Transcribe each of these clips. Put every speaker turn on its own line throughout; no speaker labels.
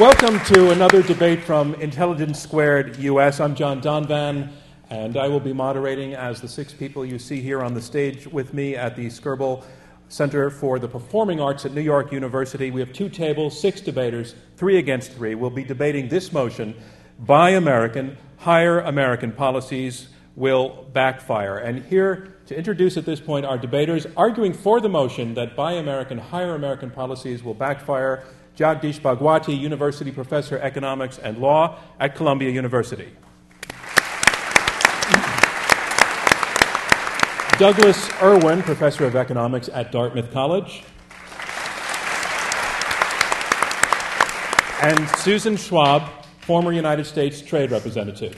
Welcome to another debate from Intelligence Squared US. I'm John Donvan, and I will be moderating as the six people you see here on the stage with me at the Skirball Center for the Performing Arts at New York University. We have two tables, six debaters, three against three. We'll be debating this motion Buy American, hire American policies will backfire. And here to introduce at this point our debaters arguing for the motion that Buy American, hire American policies will backfire Jagdish Bhagwati, University Professor, of Economics and Law at Columbia University. Douglas Irwin, Professor of Economics at Dartmouth College. And Susan Schwab, former United States Trade Representative.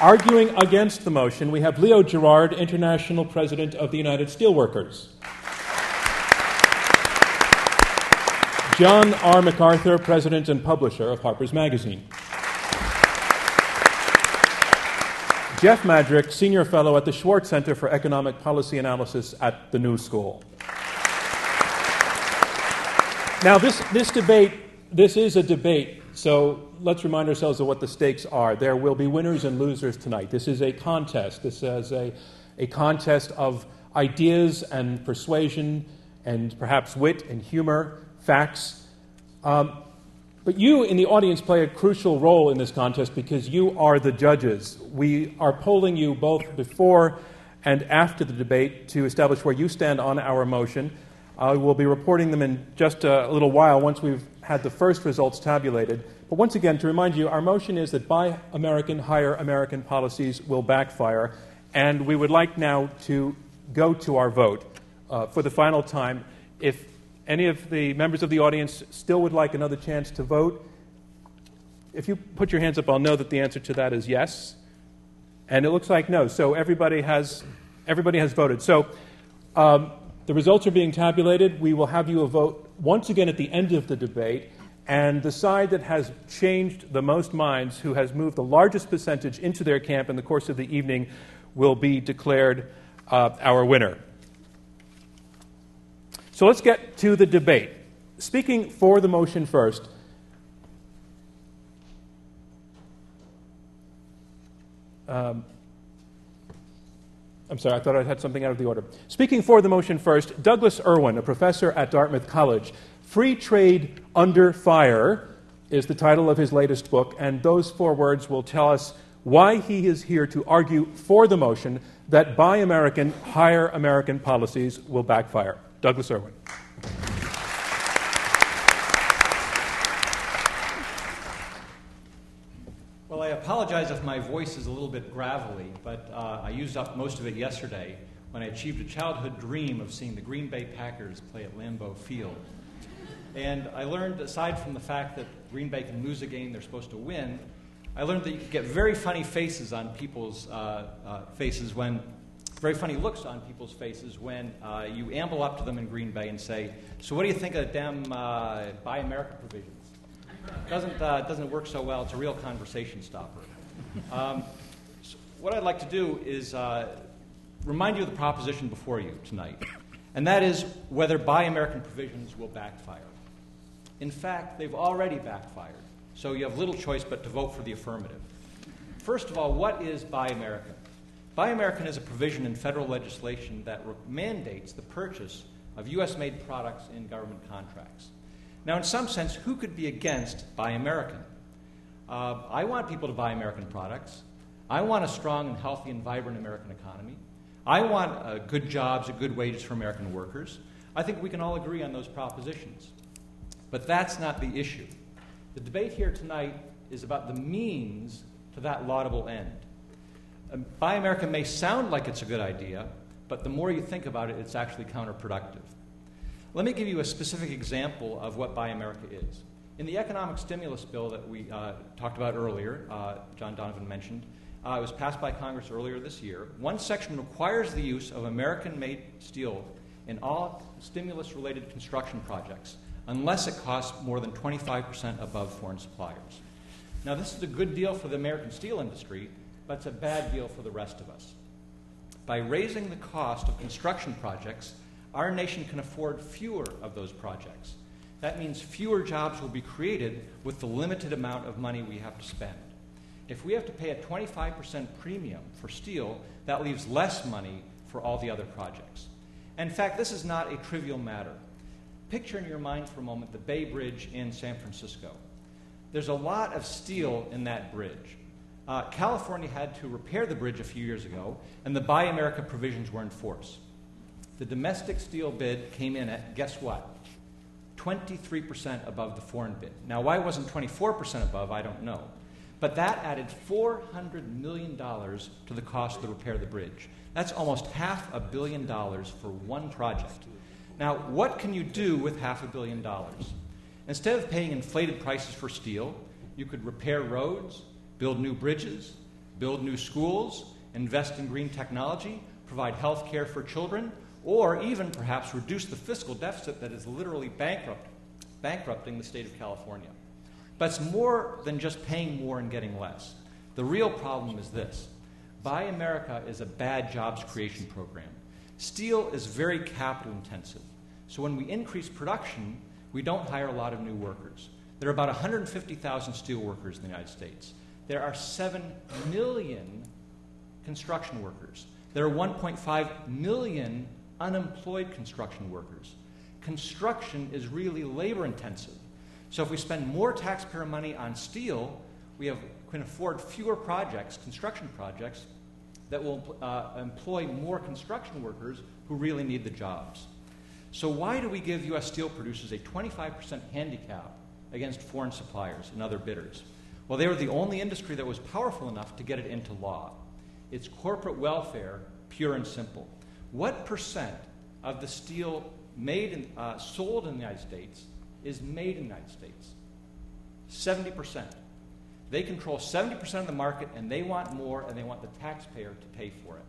Arguing against the motion, we have Leo Gerard, International President of the United Steelworkers. John R. MacArthur, President and Publisher of Harper's Magazine. Jeff Madrick, Senior Fellow at the Schwartz Center for Economic Policy Analysis at the New School. Now, this, this debate, this is a debate, so let's remind ourselves of what the stakes are. There will be winners and losers tonight. This is a contest. This is a, a contest of ideas and persuasion and perhaps wit and humor facts. Um, but you in the audience play a crucial role in this contest because you are the judges. We are polling you both before and after the debate to establish where you stand on our motion. Uh, we'll be reporting them in just a little while once we've had the first results tabulated. But once again, to remind you, our motion is that buy American, hire American policies will backfire. And we would like now to go to our vote uh, for the final time. If any of the members of the audience still would like another chance to vote? If you put your hands up, I'll know that the answer to that is yes. And it looks like no. So everybody has, everybody has voted. So um, the results are being tabulated. We will have you a vote once again at the end of the debate. And the side that has changed the most minds, who has moved the largest percentage into their camp in the course of the evening, will be declared uh, our winner. So let's get to the debate. Speaking for the motion first, um, I'm sorry, I thought I had something out of the order. Speaking for the motion first, Douglas Irwin, a professor at Dartmouth College. Free Trade Under Fire is the title of his latest book, and those four words will tell us why he is here to argue for the motion that Buy American, hire American policies will backfire. Douglas Irwin.
Well, I apologize if my voice is a little bit gravelly, but uh, I used up most of it yesterday when I achieved a childhood dream of seeing the Green Bay Packers play at Lambeau Field. And I learned, aside from the fact that Green Bay can lose a game they're supposed to win, I learned that you get very funny faces on people's uh, uh, faces when very funny looks on people's faces when uh, you amble up to them in Green Bay and say, So, what do you think of them uh, Buy American provisions? Doesn't, uh, doesn't work so well. It's a real conversation stopper. Um, so what I'd like to do is uh, remind you of the proposition before you tonight, and that is whether Buy American provisions will backfire. In fact, they've already backfired, so you have little choice but to vote for the affirmative. First of all, what is Buy American? Buy American is a provision in federal legislation that re- mandates the purchase of U.S. made products in government contracts. Now, in some sense, who could be against Buy American? Uh, I want people to buy American products. I want a strong and healthy and vibrant American economy. I want uh, good jobs and good wages for American workers. I think we can all agree on those propositions. But that's not the issue. The debate here tonight is about the means to that laudable end. Um, Buy America may sound like it's a good idea, but the more you think about it, it's actually counterproductive. Let me give you a specific example of what Buy America is. In the economic stimulus bill that we uh, talked about earlier, uh, John Donovan mentioned, uh, it was passed by Congress earlier this year. One section requires the use of American made steel in all stimulus related construction projects unless it costs more than 25% above foreign suppliers. Now, this is a good deal for the American steel industry but it's a bad deal for the rest of us. By raising the cost of construction projects, our nation can afford fewer of those projects. That means fewer jobs will be created with the limited amount of money we have to spend. If we have to pay a 25% premium for steel, that leaves less money for all the other projects. in fact, this is not a trivial matter. Picture in your mind for a moment the Bay Bridge in San Francisco. There's a lot of steel in that bridge. Uh, California had to repair the bridge a few years ago, and the Buy America provisions were in force. The domestic steel bid came in at, guess what? 23% above the foreign bid. Now, why wasn't 24% above, I don't know. But that added $400 million to the cost to repair the bridge. That's almost half a billion dollars for one project. Now, what can you do with half a billion dollars? Instead of paying inflated prices for steel, you could repair roads, build new bridges, build new schools, invest in green technology, provide health care for children, or even perhaps reduce the fiscal deficit that is literally bankrupt, bankrupting the state of California. But it's more than just paying more and getting less. The real problem is this Buy America is a bad jobs creation program. Steel is very capital intensive. So when we increase production, we don't hire a lot of new workers. There are about 150,000 steel workers in the United States. There are 7 million construction workers. There are 1.5 million unemployed construction workers. Construction is really labor intensive. So if we spend more taxpayer money on steel, we have, can afford fewer projects, construction projects, that will uh, employ more construction workers who really need the jobs. So, why do we give U.S. steel producers a 25% handicap against foreign suppliers and other bidders? Well, they were the only industry that was powerful enough to get it into law. It's corporate welfare, pure and simple. What percent of the steel made in, uh, sold in the United States is made in the United States? 70%. They control 70% of the market and they want more and they want the taxpayer to pay for it.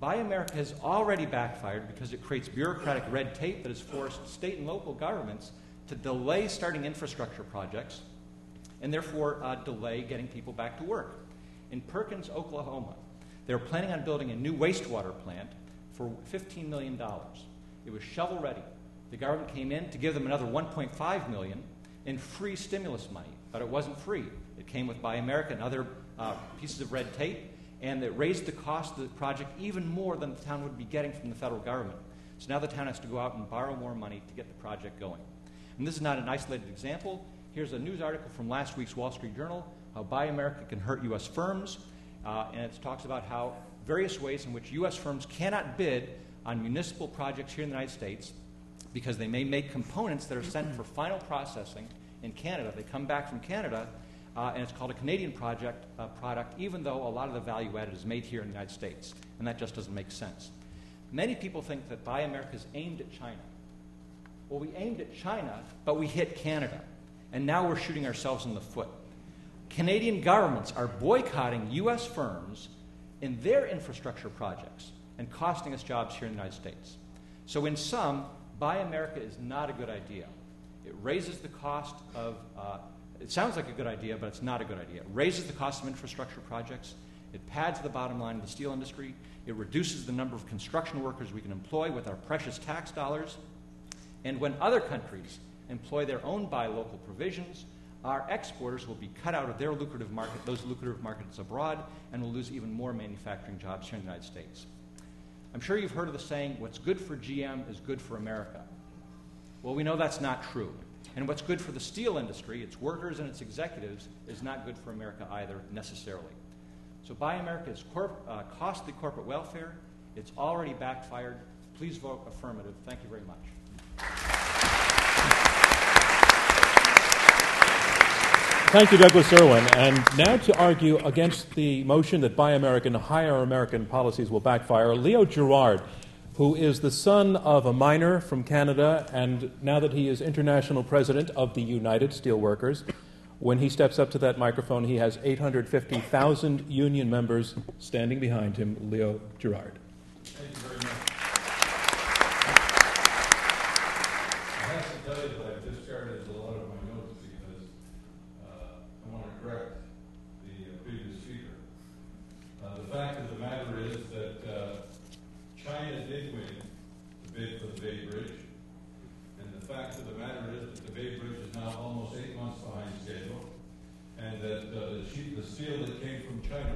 Buy America has already backfired because it creates bureaucratic red tape that has forced state and local governments to delay starting infrastructure projects and therefore uh, delay getting people back to work. In Perkins, Oklahoma, they were planning on building a new wastewater plant for $15 million. It was shovel ready. The government came in to give them another 1.5 million in free stimulus money, but it wasn't free. It came with Buy America and other uh, pieces of red tape, and it raised the cost of the project even more than the town would be getting from the federal government. So now the town has to go out and borrow more money to get the project going. And this is not an isolated example. Here's a news article from last week's Wall Street Journal how Buy America can hurt U.S. firms. Uh, and it talks about how various ways in which U.S. firms cannot bid on municipal projects here in the United States because they may make components that are sent for final processing in Canada. They come back from Canada uh, and it's called a Canadian project, uh, product, even though a lot of the value added is made here in the United States. And that just doesn't make sense. Many people think that Buy America is aimed at China. Well, we aimed at China, but we hit Canada. And now we're shooting ourselves in the foot. Canadian governments are boycotting U.S. firms in their infrastructure projects and costing us jobs here in the United States. So, in sum, Buy America is not a good idea. It raises the cost of uh, it sounds like a good idea, but it's not a good idea. It raises the cost of infrastructure projects. It pads the bottom line of the steel industry. It reduces the number of construction workers we can employ with our precious tax dollars. And when other countries employ their own buy local provisions, our exporters will be cut out of their lucrative market, those lucrative markets abroad, and will lose even more manufacturing jobs here in the United States. I'm sure you've heard of the saying, what's good for GM is good for America. Well, we know that's not true. And what's good for the steel industry, its workers and its executives, is not good for America either, necessarily. So Buy America is uh, costly corporate welfare. It's already backfired. Please vote affirmative. Thank you very much.
Thank you, Douglas Irwin. And now to argue against the motion that Buy American, hire American policies will backfire, Leo Gerard who is the son of a miner from Canada, and now that he is international president of the United Steelworkers, when he steps up to that microphone, he has 850,000 union members standing behind him. Leo Gerard.
Thank you very much. I have to tell you that I've discarded a lot of my notes because uh, I want to correct the uh, previous speaker. Uh, the fact of the matter is that uh, China did win the bid for the Bay Bridge. And the fact of the matter is that the Bay Bridge is now almost eight months behind schedule, and that uh, the, steel that came from China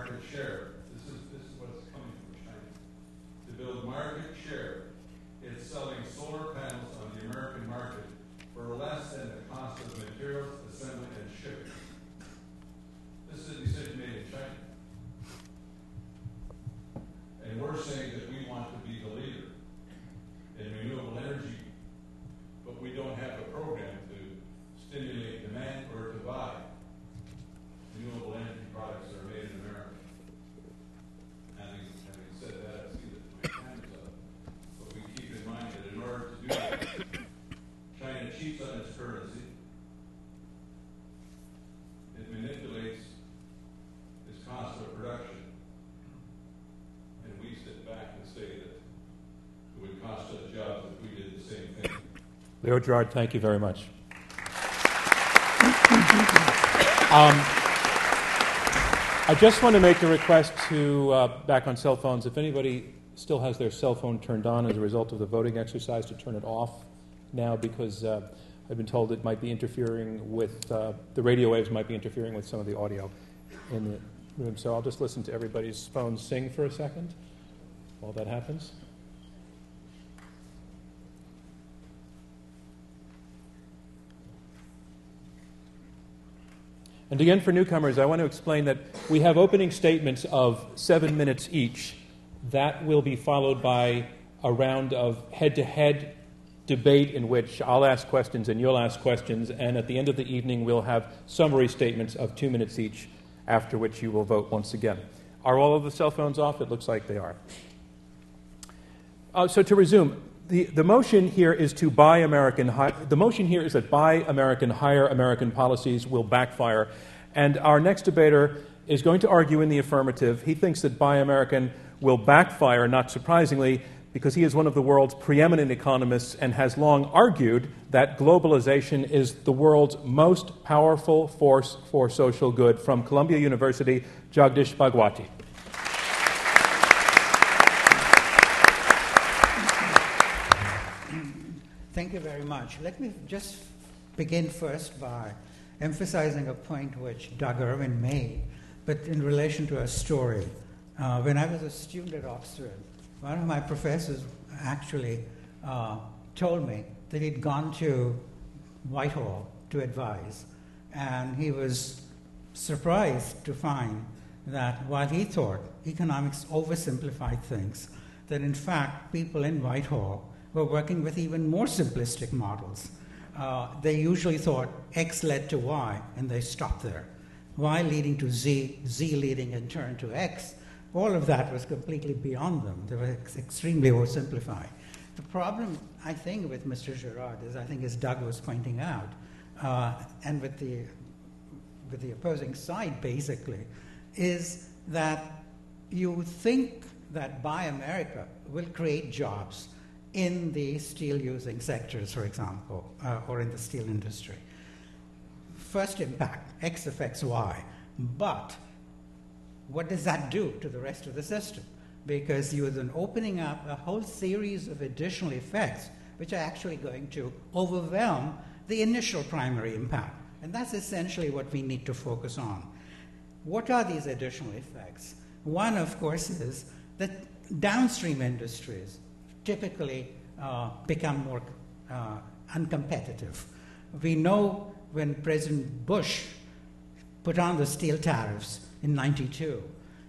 market share, this is, this is what's coming from China. To build market share, it's selling solar panels on the American market for less than the cost of the materials,
Leo Gerard, thank you very much. Um, I just want to make a request to, uh, back on cell phones, if anybody still has their cell phone turned on as a result of the voting exercise, to turn it off now because uh, I've been told it might be interfering with, uh, the radio waves might be interfering with some of the audio in the room. So I'll just listen to everybody's phones sing for a second while that happens. And again, for newcomers, I want to explain that we have opening statements of seven minutes each. That will be followed by a round of head to head debate in which I'll ask questions and you'll ask questions. And at the end of the evening, we'll have summary statements of two minutes each, after which you will vote once again. Are all of the cell phones off? It looks like they are. Uh, so to resume, the, the motion here is to buy American. Hi- the motion here is that buy American, hire American policies will backfire. And our next debater is going to argue in the affirmative. He thinks that buy American will backfire, not surprisingly, because he is one of the world's preeminent economists and has long argued that globalization is the world's most powerful force for social good. From Columbia University, Jagdish Bhagwati.
Thank you very much. Let me just begin first by emphasizing a point which Doug Irwin made, but in relation to a story. Uh, when I was a student at Oxford, one of my professors actually uh, told me that he'd gone to Whitehall to advise, and he was surprised to find that while he thought economics oversimplified things, that in fact people in Whitehall were working with even more simplistic models. Uh, they usually thought X led to Y, and they stopped there. Y leading to Z, Z leading in turn to X. All of that was completely beyond them. They were ex- extremely oversimplified. The problem, I think, with Mr. Gerard is, I think, as Doug was pointing out, uh, and with the with the opposing side, basically, is that you think that Buy America will create jobs in the steel using sectors, for example, uh, or in the steel industry. First impact, X affects Y. But what does that do to the rest of the system? Because you're then opening up a whole series of additional effects which are actually going to overwhelm the initial primary impact. And that's essentially what we need to focus on. What are these additional effects? One, of course, is that downstream industries, typically uh, become more uh, uncompetitive. We know when President Bush put on the steel tariffs in 92,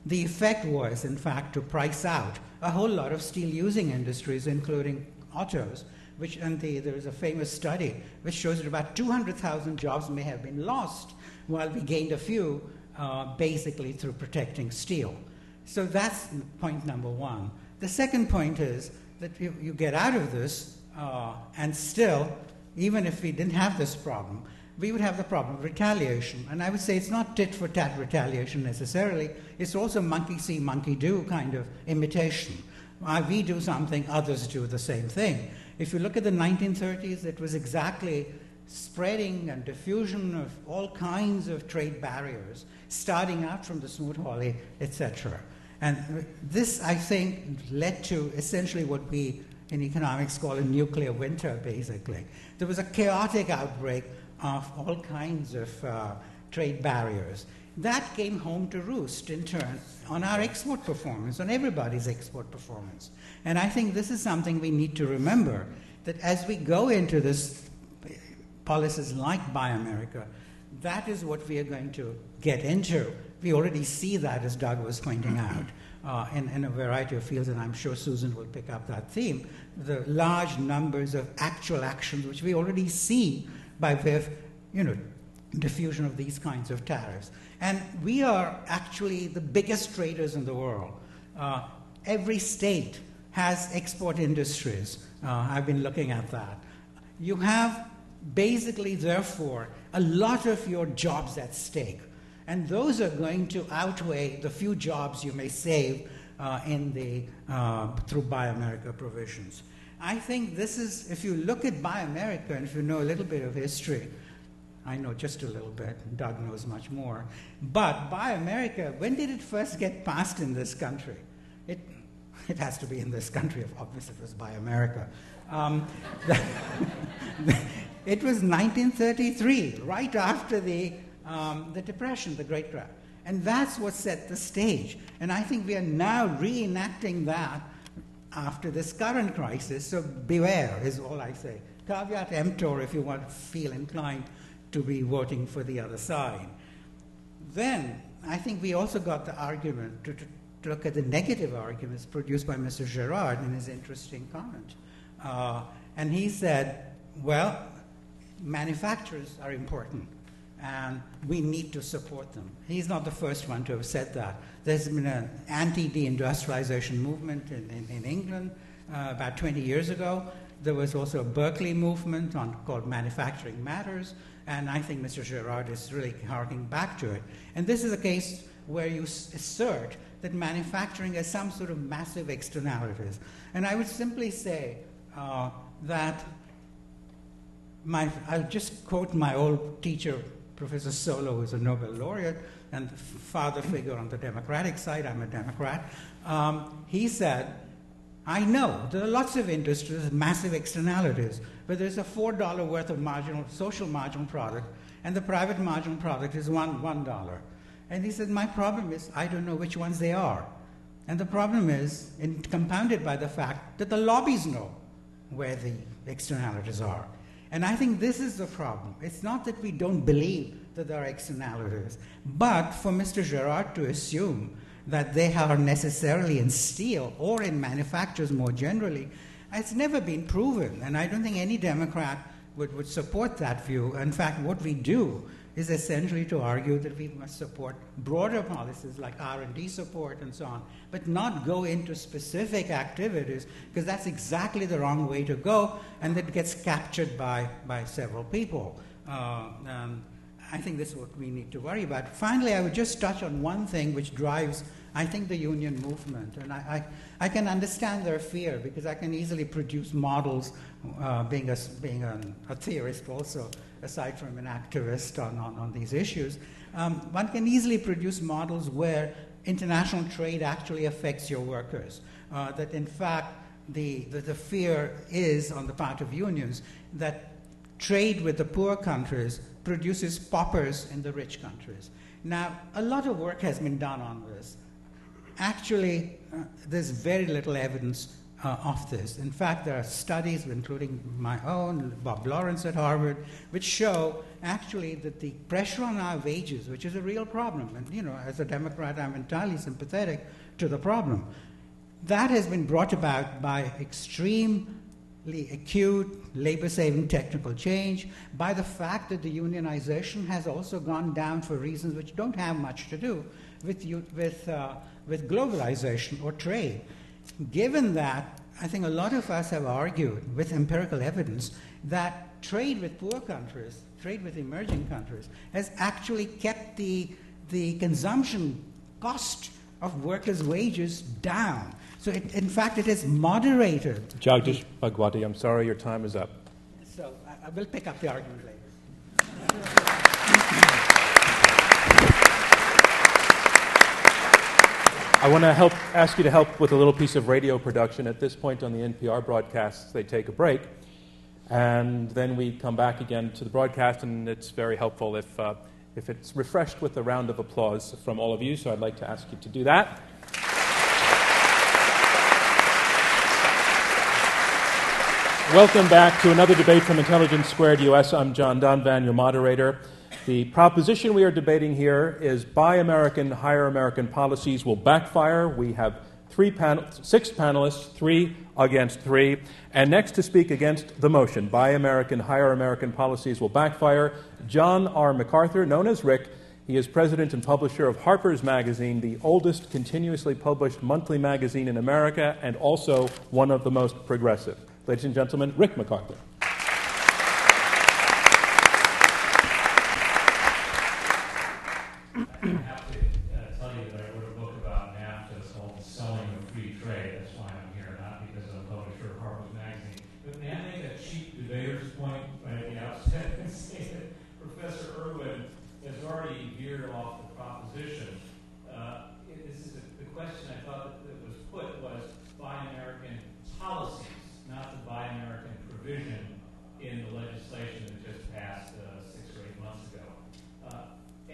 the effect was, in fact, to price out a whole lot of steel using industries, including autos. Which, and the, there is a famous study which shows that about 200,000 jobs may have been lost, while we gained a few uh, basically through protecting steel. So that's point number one. The second point is that you, you get out of this, uh, and still, even if we didn't have this problem, we would have the problem of retaliation. And I would say it's not tit for tat retaliation necessarily, it's also monkey see, monkey do kind of imitation. uh, we do something, others do the same thing. If you look at the 1930s, it was exactly spreading and diffusion of all kinds of trade barriers, starting out from the Smoot-Hawley, etc. And this, I think, led to essentially what we in economics call a nuclear winter, basically. There was a chaotic outbreak of all kinds of uh, trade barriers. That came home to roost in turn on our export performance, on everybody's export performance. And I think this is something we need to remember that as we go into this policies like Buy America, that is what we are going to get into. We already see that, as Doug was pointing out, uh, in, in, a variety of fields, and I'm sure Susan will pick up that theme. The large numbers of actual actions, which we already see by way of, you know, diffusion of these kinds of tariffs. And we are actually the biggest traders in the world. Uh, every state has export industries. Uh, I've been looking at that. You have basically, therefore, a lot of your jobs at stake. And those are going to outweigh the few jobs you may save uh, in the, uh, through Buy America provisions. I think this is, if you look at Buy America, and if you know a little bit of history, I know just a little bit, Doug knows much more. But Buy America, when did it first get passed in this country? It, it has to be in this country, obviously, it was Buy America. Um, it was 1933, right after the, um, the Depression, the Great Crash. And that's what set the stage. And I think we are now reenacting that after this current crisis. So beware, is all I say. Caveat emptor if you want to feel inclined to be voting for the other side. Then I think we also got the argument to, to, to look at the negative arguments produced by Mr. Gerard in his interesting comment. Uh, and he said, well, manufacturers are important and we need to support them. He's not the first one to have said that. There's been an anti deindustrialization movement in, in, in England uh, about 20 years ago. There was also a Berkeley movement on, called Manufacturing Matters, and I think Mr. Gerard is really harking back to it. And this is a case where you assert that manufacturing has some sort of massive externalities. And I would simply say uh, that my, I'll just quote my old teacher, Professor Solow is a Nobel laureate and father figure on the Democratic side. I'm a Democrat. Um, he said, I know there are lots of industries, massive externalities, but there's a $4 worth of marginal, social marginal product, and the private marginal product is one, $1. And he said, My problem is I don't know which ones they are. And the problem is in, compounded by the fact that the lobbies know where the externalities are. And I think this is the problem. It's not that we don't believe that there are externalities, but for Mr. Gerard to assume that they are necessarily in steel or in manufacturers more generally, it's never been proven. And I don't think any Democrat would, would support that view. In fact, what we do is essentially to argue that we must support broader policies like R&D support and so on, but not go into specific activities because that's exactly the wrong way to go, and it gets captured by, by several people. Uh, um, I think this is what we need to worry about. Finally, I would just touch on one thing which drives, I think, the union movement. And I, I, I can understand their fear because I can easily produce models, uh, being, a, being a, a theorist also, aside from an activist on, on, on these issues, um, one can easily produce models where international trade actually affects your workers. Uh, that in fact, the, the, the, fear is on the part of unions that trade with the poor countries produces paupers in the rich countries. Now, a lot of work has been done on this. Actually, uh, there's very little evidence uh, of this. In fact, there are studies, including my own, Bob Lawrence at Harvard, which show actually that the pressure on our wages, which is a real problem, and you know, as a Democrat, I'm entirely sympathetic to the problem. That has been brought about by extremely acute labor saving technical change, by the fact that the unionization has also gone down for reasons which don't have much to do with, with, uh, with globalization or trade given that, I think a lot of us have argued with empirical evidence that trade with poor countries, trade with emerging countries, has actually kept the, the consumption cost of workers' wages down. So, it, in fact, it is moderated.
Jagdish Bhagwati, I'm sorry, your time is up.
So, I, I will pick up the argument later.
I want to help ask you to help with a little piece of radio production. At this point on the NPR broadcasts, they take a break, and then we come back again to the broadcast, and it's very helpful if, uh, if it's refreshed with a round of applause from all of you. So I'd like to ask you to do that. Welcome back to another debate from Intelligence Squared US. I'm John Donvan, your moderator. The proposition we are debating here is Buy American, Hire American policies will backfire. We have three panel, six panelists, three against three. And next to speak against the motion, Buy American, Hire American policies will backfire, John R. MacArthur, known as Rick. He is president and publisher of Harper's Magazine, the oldest continuously published monthly magazine in America, and also one of the most progressive. Ladies and gentlemen, Rick MacArthur. tell you that I wrote a book about NAFTA. It's called Selling of Free Trade. That's why I'm here, not because I'm a publisher of Harper's Magazine. But now, I make a cheap debater's point right at the outset and say that Professor Irwin has already veered off the proposition. This is the, question I thought that, was put was buy American policies, not the buy American provision in the legislation that just passed uh,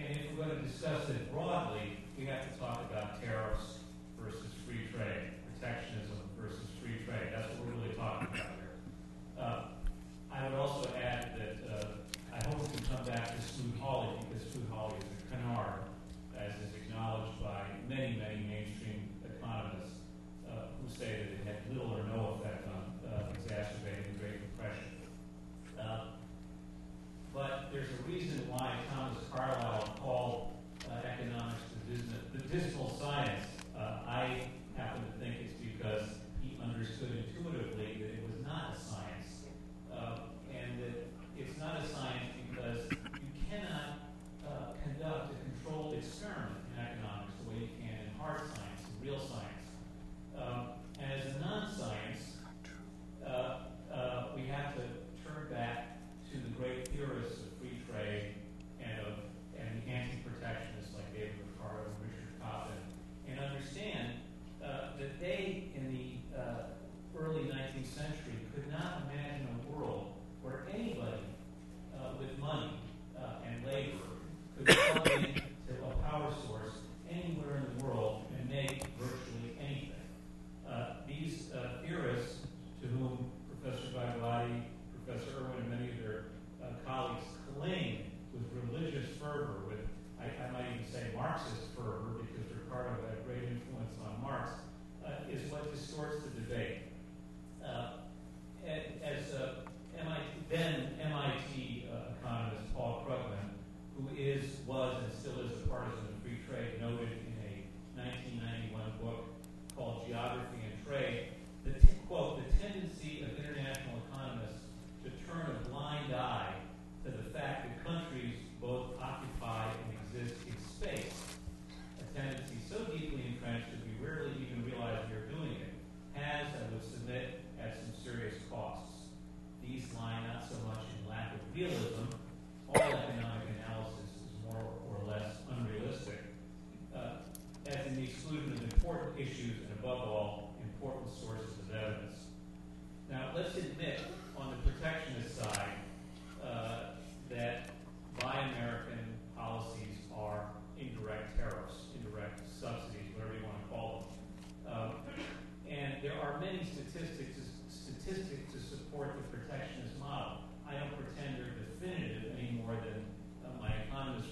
and if we're going to discuss it broadly, we have to talk about tariffs versus free trade, protectionism versus free trade. That's what we're really talking about here. Uh, I would also add that uh, I hope we can come back to Smoot-Hawley because Smoot-Hawley is a canard, as is acknowledged by many, many mainstream economists uh, who say that it had little or no effect But there's a reason why Thomas Carlyle called uh, economics the dismal science. Uh, I happen to think it's because he understood intuitively that it was not a science, uh, and that it's not a science because you cannot uh, conduct a controlled experiment in economics the way you can in hard science, in real science. Um, and as a non-science, uh, uh, we have to turn back great theorists of free trade and of and anti-protectionists like David Ricardo and Richard Cobden, and understand uh, that they, in the uh, early 19th century, could not imagine a world where anybody uh, with money uh, and labor could come into a power source anywhere in the world and make virtually anything. Uh, these uh, theorists, to whom Professor Bhagavati, Professor Irwin, and many of their colleagues claim with religious fervor, with, I, I might even say Marxist fervor, because Ricardo had great influence on Marx, uh, is what distorts the debate.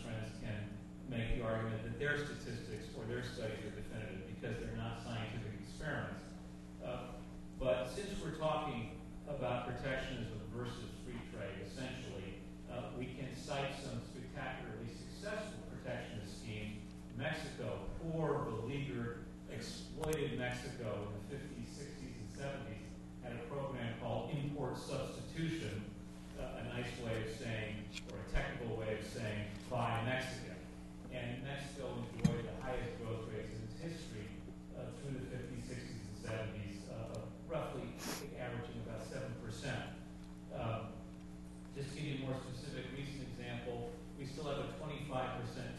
friends can make the argument that their statistics or their studies are definitive because they're not scientific experiments. Uh, but since we're talking about protectionism versus free trade, essentially, uh, we can cite some spectacularly successful protectionist schemes. Mexico, poor, beleaguered, exploited Mexico in the 50s, 60s, and 70s had a program called import substitution, a nice way of saying, or a technical way of saying, buy Mexico. And Mexico
enjoyed the highest growth rates in its history uh, through the 50s, 60s, and
70s, uh, roughly averaging about 7%. Um, just to give you a more specific recent example, we still have a 25%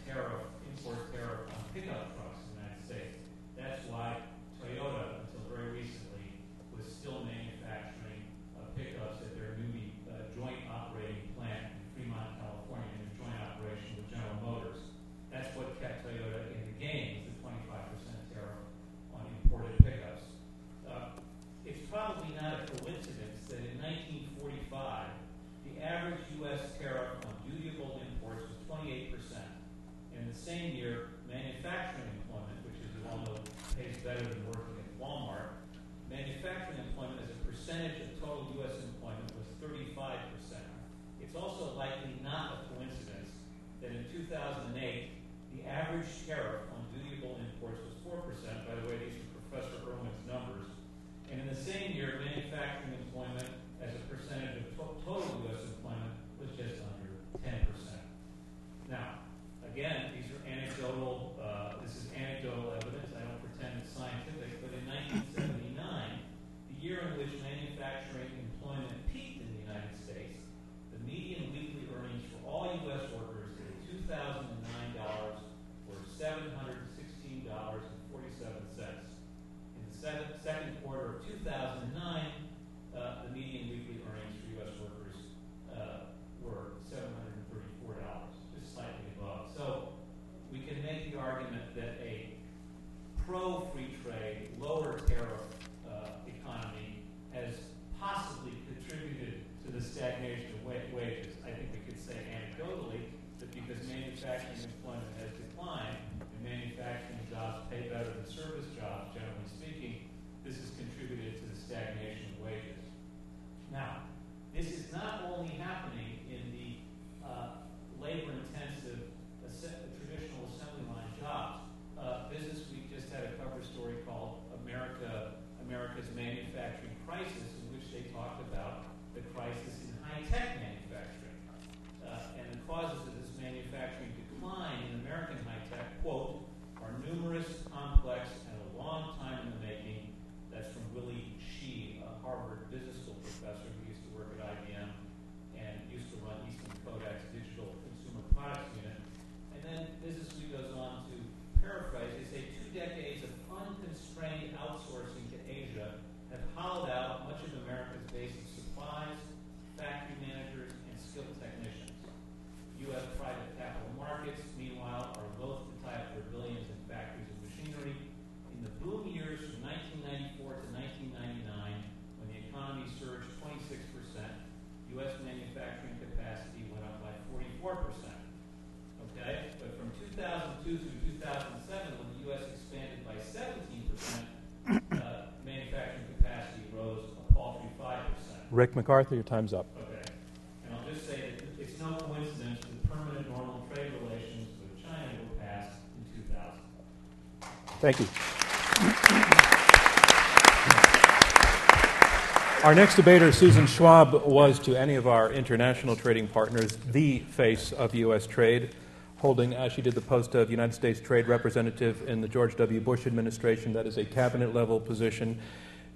tariff, import tariff on pickup trucks in the United States. That's why Toyota, until very recently, was still manufacturing uh, pickups at probably not a coincidence that in 1945, the average U.S. tariff on dutiable imports was 28 percent. In the same year, manufacturing employment, which is you all know pays better than working at Walmart, manufacturing employment as a percentage of total U.S. employment was 35 percent. It's also likely not a coincidence that in 2008, the average tariff on dutiable imports was 4 percent. By the way, these are Professor Irwin's numbers. In the same year, manufacturing employment as a percentage of to- total U.S. employment was just under 10 percent. Now, again, these are anecdotal. Uh, this is anecdotal evidence. I don't pretend it's scientific. But in 1979, the year in which manufacturing employment peaked in the United States, the median weekly earnings for all U.S. workers in 2009 dollars were $716.47. The second, quarter of 2009, uh, the median weekly earnings for U.S. workers uh, were $734, just slightly above. So we can make the argument that a pro free trade, lower tariff uh, economy has possibly contributed to the stagnation of wa- wages. I think we could say anecdotally that because manufacturing employment has declined manufacturing jobs pay better than service jobs, generally speaking, this has contributed to the stagnation of wages. Now, this is not only happening in the uh, labor intensive traditional assembly line jobs. Uh, Business Week just had a cover story called America, America's Manufacturing Crisis, in which they talked about the crisis in high tech manufacturing. Uh, and the causes of this manufacturing in American high tech, quote, are numerous, complex, and a long time in the making. That's from Willie Shih, a Harvard Business School professor who used to work at IBM and used to run Eastman Kodak's digital consumer products unit. And then Business Week goes on to paraphrase. They say two decades of unconstrained outsourcing to Asia have hollowed out much of America's basic supplies, factory managers. U.S. private capital markets, meanwhile, are loath to tie up their billions in factories and machinery. In the boom years from 1994 to 1999, when the economy surged 26 percent, U.S. manufacturing capacity went up by 44 percent. Okay, but from 2002 through 2007, when the U.S. expanded by 17 percent, uh, manufacturing capacity rose a paltry 5 percent.
Rick MacArthur, your time's up.
Okay. And I'll just say that it's no coincidence that permanent normal trade relations with China were passed in 2000.
Thank you. Our next debater, Susan Schwab, was to any of our international trading partners the face of U.S. trade, holding, as she did, the post of United States Trade Representative in the George W. Bush administration. That is a cabinet level position.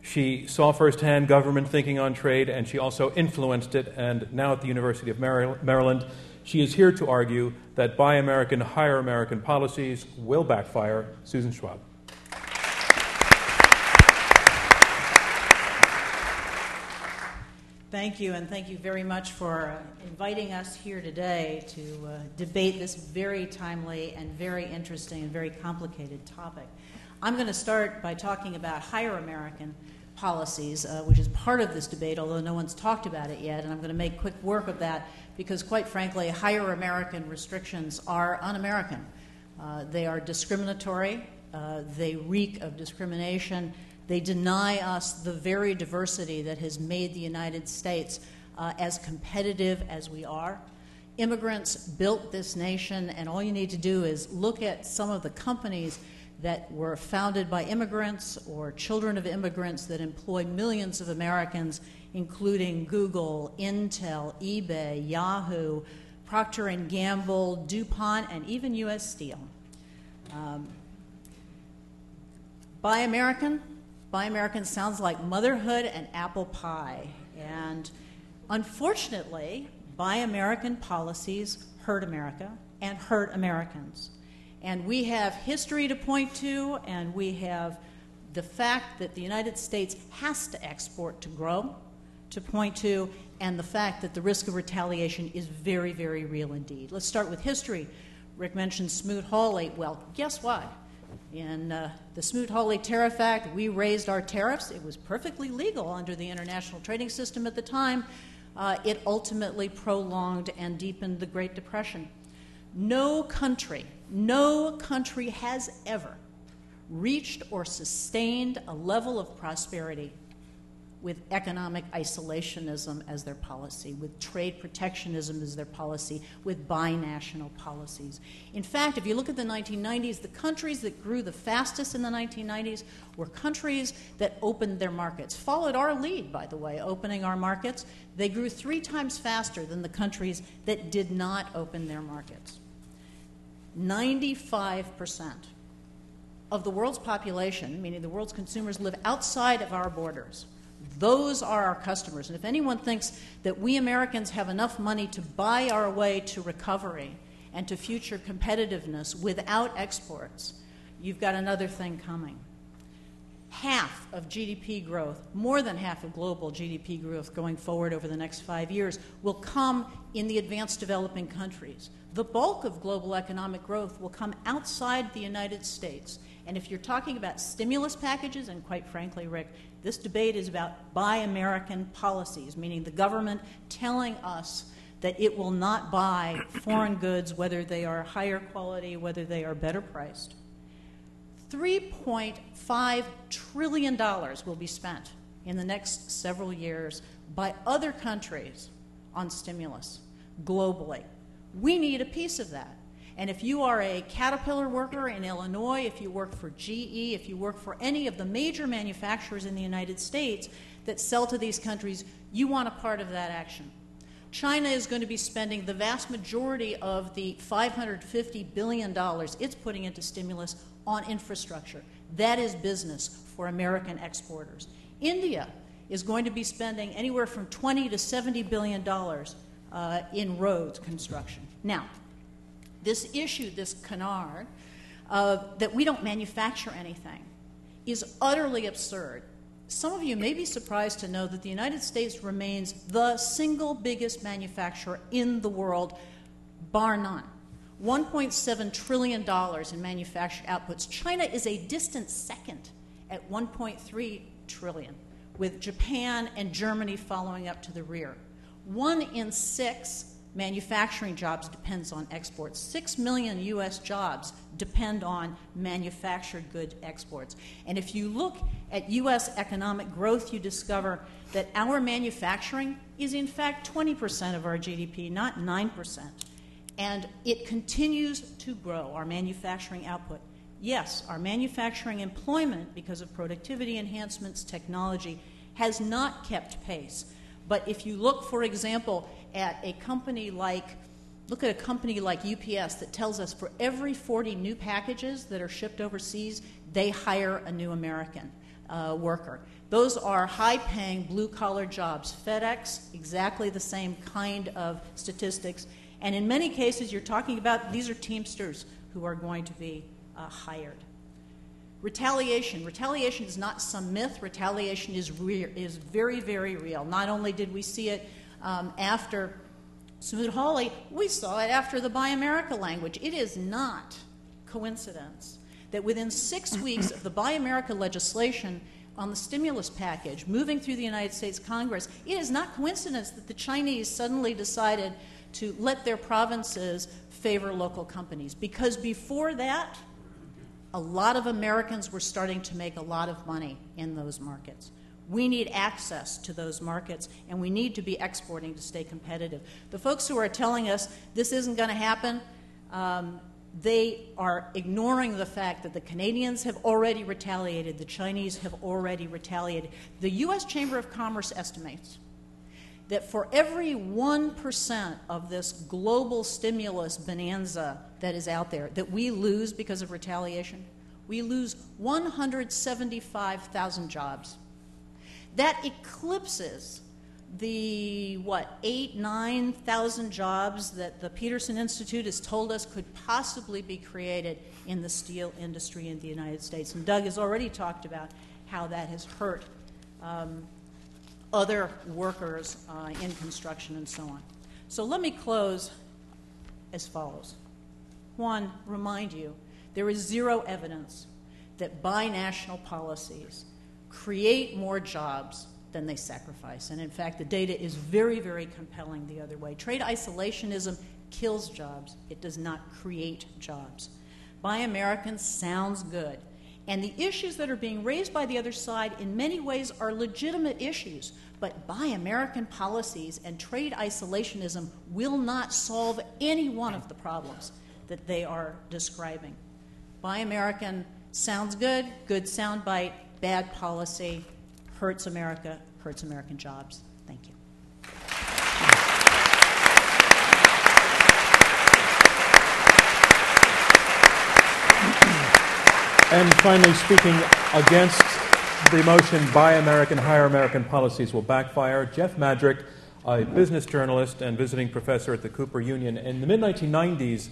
She saw firsthand government thinking on trade, and she also influenced it. And now at the University of Maryland, she is here to argue that Buy American, Hire American policies will backfire. Susan Schwab.
Thank you, and thank you very much for uh, inviting us here today to uh, debate this very timely and very interesting and very complicated topic. I'm going to start by talking about hire American policies, uh, which is part of this debate, although no one's talked about it yet, and I'm going to make quick work of that because, quite frankly, hire American restrictions are un American. Uh, they are discriminatory, uh, they reek of discrimination they deny us the very diversity that has made the United States uh, as competitive as we are. Immigrants built this nation, and all you need to do is look at some of the companies that were founded by immigrants or children of immigrants that employ millions of Americans, including Google, Intel, eBay, Yahoo, Procter and Gamble, DuPont, and even U.S. Steel. Um, Buy American Buy American sounds like motherhood and apple pie. And unfortunately, Buy American policies hurt America and hurt Americans. And we have history to point to, and we have the fact that the United States has to export to grow to point to, and the fact that the risk of retaliation is very, very real indeed. Let's start with history. Rick mentioned Smoot-Hawley. Well, guess what? In uh, the Smoot-Hawley Tariff Act, we raised our tariffs. It was perfectly legal under the international trading system at the time. Uh, it ultimately prolonged and deepened the Great Depression. No country, no country has ever reached or sustained a level of prosperity with economic isolationism as their policy, with trade protectionism as their policy, with buy national policies. In fact, if you look at the 1990s, the countries that grew the fastest in the 1990s were countries that opened their markets, followed our lead, by the way, opening our markets. They grew three times faster than the countries that did not open their markets. 95% of the world's population, meaning the world's consumers, live outside of our borders. Those are our customers. And if anyone thinks that we Americans have enough money to buy our way to recovery and to future competitiveness without exports, you've got another thing coming. Half of GDP growth, more than half of global GDP growth going forward over the next five years, will come in the advanced developing countries. The bulk of global economic growth will come outside the United States. And if you're talking about stimulus packages, and quite frankly, Rick, this debate is about buy American policies, meaning the government telling us that it will not buy foreign goods, whether they are higher quality, whether they are better priced. $3.5 trillion will be spent in the next several years by other countries on stimulus globally. We need a piece of that. And if you are a Caterpillar worker in Illinois, if you work for GE, if you work for any of the major manufacturers in the United States that sell to these countries, you want a part of that action. China is going to be spending the vast majority of the $550 billion it's putting into stimulus on infrastructure. That is business for American exporters. India is going to be spending anywhere from 20 to 70 billion dollars uh, in roads construction. Now, this issue, this canard, uh, that we don't manufacture anything, is utterly absurd. Some of you may be surprised to know that the United States remains the single biggest manufacturer in the world, bar none. $1.7 trillion in manufactured outputs. China is a distant second at 1.3 trillion, with Japan and Germany following up to the rear. One in six manufacturing jobs depends on exports. Six million U.S. jobs depend on manufactured good exports. And if you look at U.S. economic growth, you discover that our manufacturing is in fact 20% of our GDP, not 9%. And it continues to grow, our manufacturing output. Yes, our manufacturing employment, because of productivity enhancements, technology, has not kept pace. But if you look, for example, at a company like look at a company like UPS that tells us for every 40 new packages that are shipped overseas, they hire a new American uh, worker. Those are high paying blue collar jobs. FedEx, exactly the same kind of statistics. And in many cases, you're talking about these are Teamsters who are going to be uh, hired. Retaliation. Retaliation is not some myth. Retaliation is, re- is very, very real. Not only did we see it um, after Smoot-Hawley, we saw it after the Buy America language. It is not coincidence that within six weeks of the Buy America legislation on the stimulus package moving through the United States Congress, it is not coincidence that the Chinese suddenly decided to let their provinces favor local companies. Because before that, a lot of Americans were starting to make a lot of money in those markets. We need access to those markets, and we need to be exporting to stay competitive. The folks who are telling us this isn't going to happen, um, they are ignoring the fact that the Canadians have already retaliated, the Chinese have already retaliated. The U.S. Chamber of Commerce estimates that for every 1% of this global stimulus bonanza that is out there that we lose because of retaliation, we lose 175,000 jobs. That eclipses the what eight nine thousand jobs that the Peterson Institute has told us could possibly be created in the steel industry in the United States. And Doug has already talked about how that has hurt um, other workers uh, in construction and so on. So let me close as follows. One, remind you there is zero evidence that buy national policies create more jobs than they sacrifice. And in fact, the data is very, very compelling the other way. Trade isolationism kills jobs, it does not create jobs. Buy American sounds good. And the issues that are being raised by the other side, in many ways, are legitimate issues. But buy American policies and trade isolationism will not solve any one of the problems that they are describing. Buy American sounds good, good soundbite, bad policy, hurts America, hurts American jobs.
And finally, speaking against the motion Buy American, Hire American policies will backfire, Jeff Madrick, a business journalist and visiting professor at the Cooper Union, in the mid 1990s,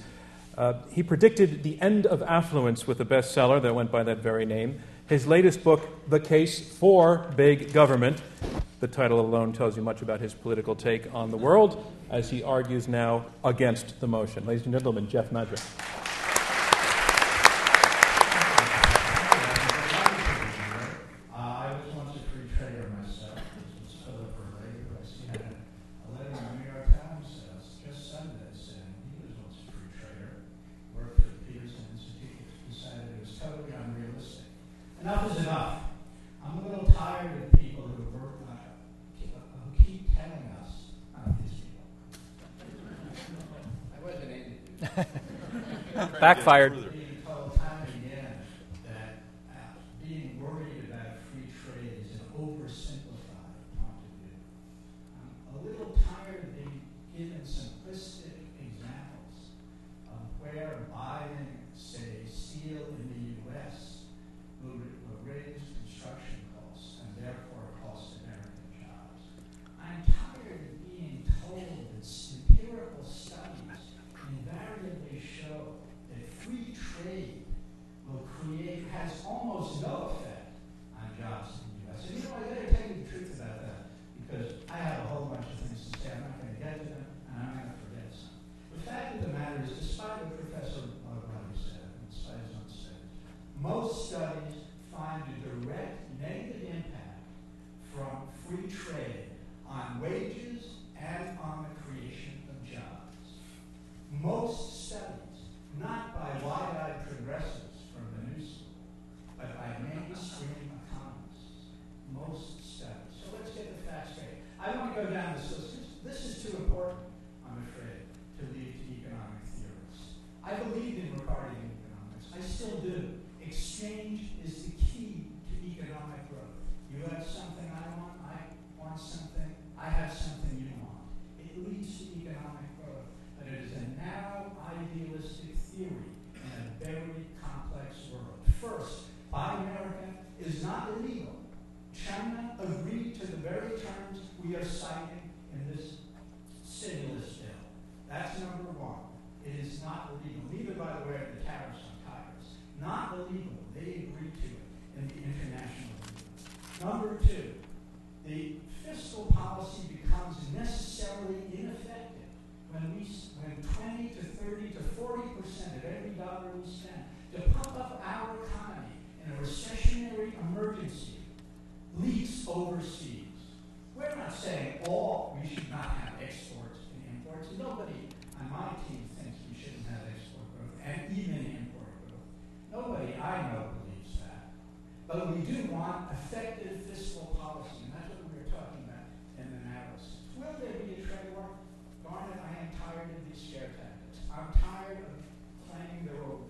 uh, he predicted the end of affluence with a bestseller that went by that very name. His latest book, The Case for Big Government, the title alone tells you much about his political take on the world, as he argues now against the motion. Ladies and gentlemen, Jeff Madrick.
backfired. economic. This is too important, I'm afraid, to leave to economic theorists. I believe in Ricardian economics. I still do. Exchange is the key to economic growth. You have something I want, I want something, I have something you want. It leads to economic growth, but it is a narrow idealistic theory in a very complex world. First, Buy America is not illegal. China agreed to the very terms we are citing stimulus bill. That's number one. It is not illegal. Neither, by the way, are the tariffs on tires, Not illegal. They agreed to it in the international agreement. Number two, the fiscal policy becomes necessarily ineffective when we when 20 to 30 to 40 percent of every dollar we spend to pump up our economy in a recessionary emergency leaks overseas. We're not saying all we should not have nobody on my team thinks we shouldn't have export growth and even import growth. Nobody I know believes that. But we do want effective fiscal policy, and that's what we were talking about in the analysis. Will there be a trade war? Garnet, I am tired of these scare tactics. I'm tired of playing the role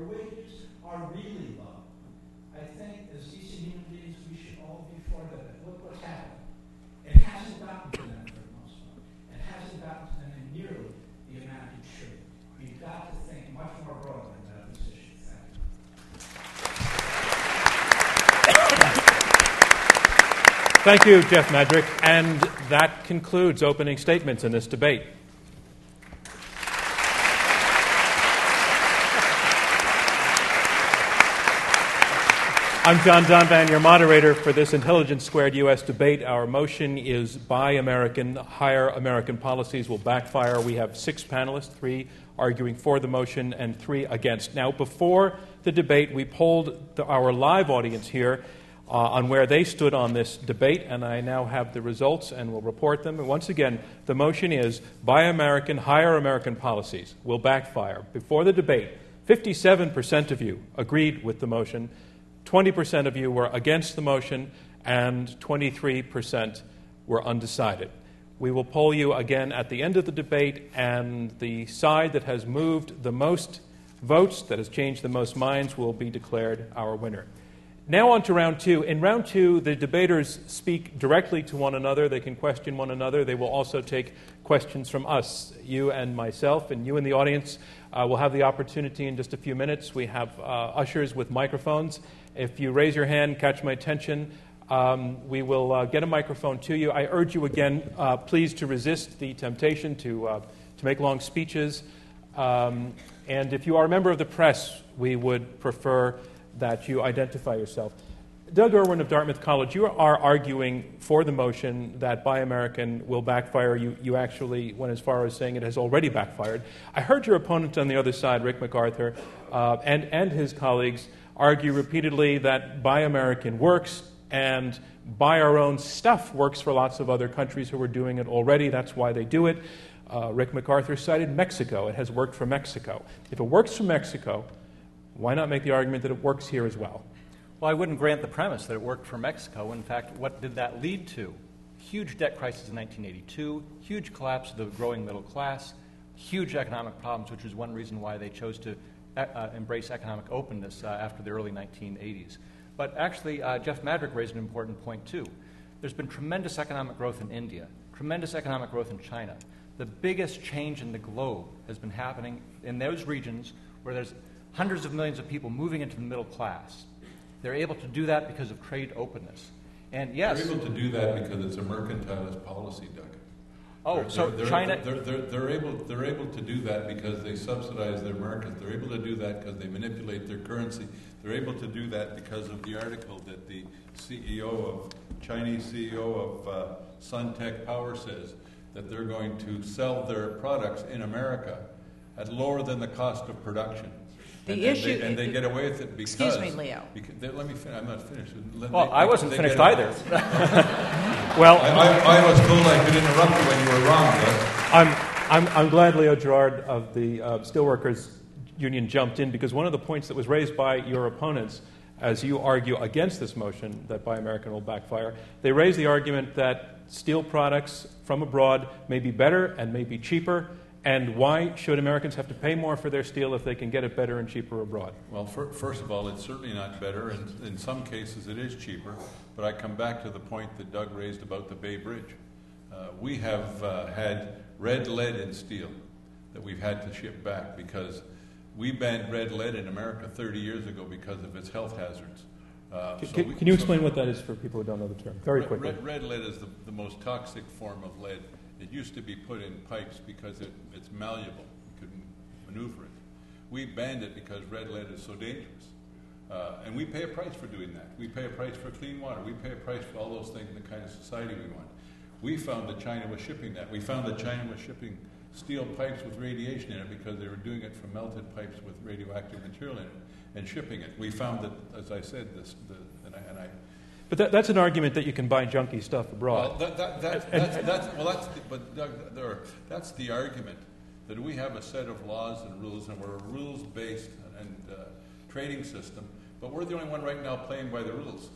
countries wages are really low. I think as decent human beings, we should all be for that. Look what's happened. It hasn't gotten to them for the most part. It hasn't gotten to them in nearly the amount it should. We've got to think much more broadly about this issue. Thank you.
Thank you, Jeff Madrick. And that concludes opening statements in this debate. I'm John Donvan, your moderator for this Intelligence Squared U.S. debate. Our motion is Buy American, Hire American Policies Will Backfire. We have six panelists, three arguing for the motion and three against. Now, before the debate, we polled the, our live audience here uh, on where they stood on this debate, and I now have the results and will report them. And once again, the motion is Buy American, Hire American Policies Will Backfire. Before the debate, 57% of you agreed with the motion. 20% of you were against the motion, and 23% were undecided. We will poll you again at the end of the debate, and the side that has moved the most votes, that has changed the most minds, will be declared our winner. Now, on to round two. In round two, the debaters speak directly to one another. They can question one another. They will also take questions from us, you and myself, and you in the audience uh, will have the opportunity in just a few minutes. We have uh, ushers with microphones. If you raise your hand, catch my attention, um, we will uh, get a microphone to you. I urge you again, uh, please, to resist the temptation to, uh, to make long speeches. Um, and if you are a member of the press, we would prefer that you identify yourself. Doug Irwin of Dartmouth College, you are arguing for the motion that Buy American will backfire. You, you actually went as far as saying it has already backfired. I heard your opponent on the other side, Rick MacArthur, uh, and, and his colleagues argue repeatedly that Buy American works and buy our own stuff works for lots of other countries who are doing it already. That's why they do it. Uh, Rick MacArthur cited Mexico. It has worked for Mexico. If it works for Mexico, why not make the argument that it works here as well?
Well, I wouldn't grant the premise that it worked for Mexico. In fact, what did that lead to? Huge debt crisis in 1982, huge collapse of the growing middle class, huge economic problems, which is one reason why they chose to uh, embrace economic openness uh, after the early 1980s. But actually, uh, Jeff Madrick raised an important point, too. There's been tremendous economic growth in India, tremendous economic growth in China. The biggest change in the globe has been happening in those regions where there's hundreds of millions of people moving into the middle class. They're able to do that because of trade openness. And yes.
They're able to do that because it's a mercantilist policy, Doug.
Oh,
they're,
so
they're,
China.
They're, they're, they're, able, they're able to do that because they subsidize their market. They're able to do that because they manipulate their currency. They're able to do that because of the article that the CEO of, Chinese CEO of uh, Suntech Power says that they're going to sell their products in America at lower than the cost of production.
The
and,
issue,
and they, and they get away with it because.
Excuse me, Leo.
Because, they, let me finish. I'm not finished.
Let, well, they, I wasn't finished either.
well,
I, I, I, was told I could interrupt you when you were wrong.
I'm, I'm, I'm glad Leo Gerard of the uh, Steelworkers Union jumped in because one of the points that was raised by your opponents as you argue against this motion that Buy American will backfire, they raise the argument that steel products from abroad may be better and may be cheaper, and why should Americans have to pay more for their steel if they can get it better and cheaper abroad?
Well, for, first of all, it's certainly not better, and in some cases it is cheaper. But I come back to the point that Doug raised about the Bay Bridge. Uh, we have uh, had red lead in steel that we've had to ship back because we banned red lead in America 30 years ago because of its health hazards.
Uh, can, so we, can, you explain so what that is for people who don't know the term? Very quickly.
Red, red lead is the, the most toxic form of lead it used to be put in pipes because it, it's malleable. You could maneuver it. We banned it because red lead is so dangerous. Uh, and we pay a price for doing that. We pay a price for clean water. We pay a price for all those things in the kind of society we want. We found that China was shipping that. We found that China was shipping steel pipes with radiation in it because they were doing it from melted pipes with radioactive material in it and shipping it. We found that, as I said, this, the, and, I, and I
but that, that's an argument that you can buy junky stuff abroad.
Well, that, that, that, that's, that's, well, that's the, but Doug, there, that's the argument that we have a set of laws and rules, and we're a rules-based and uh, trading system, but we're the only one right now playing by the rules.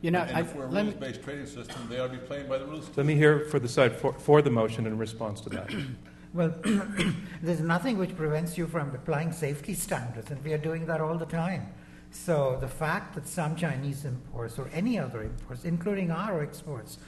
You know,
and
I,
if we're a rules-based trading system, they ought to be playing by the rules.
Let me hear for the side for, for the motion in response to that.
well, there's nothing which prevents you from applying safety standards, and we are doing that all the time. So the fact that some Chinese imports or any other imports, including our exports,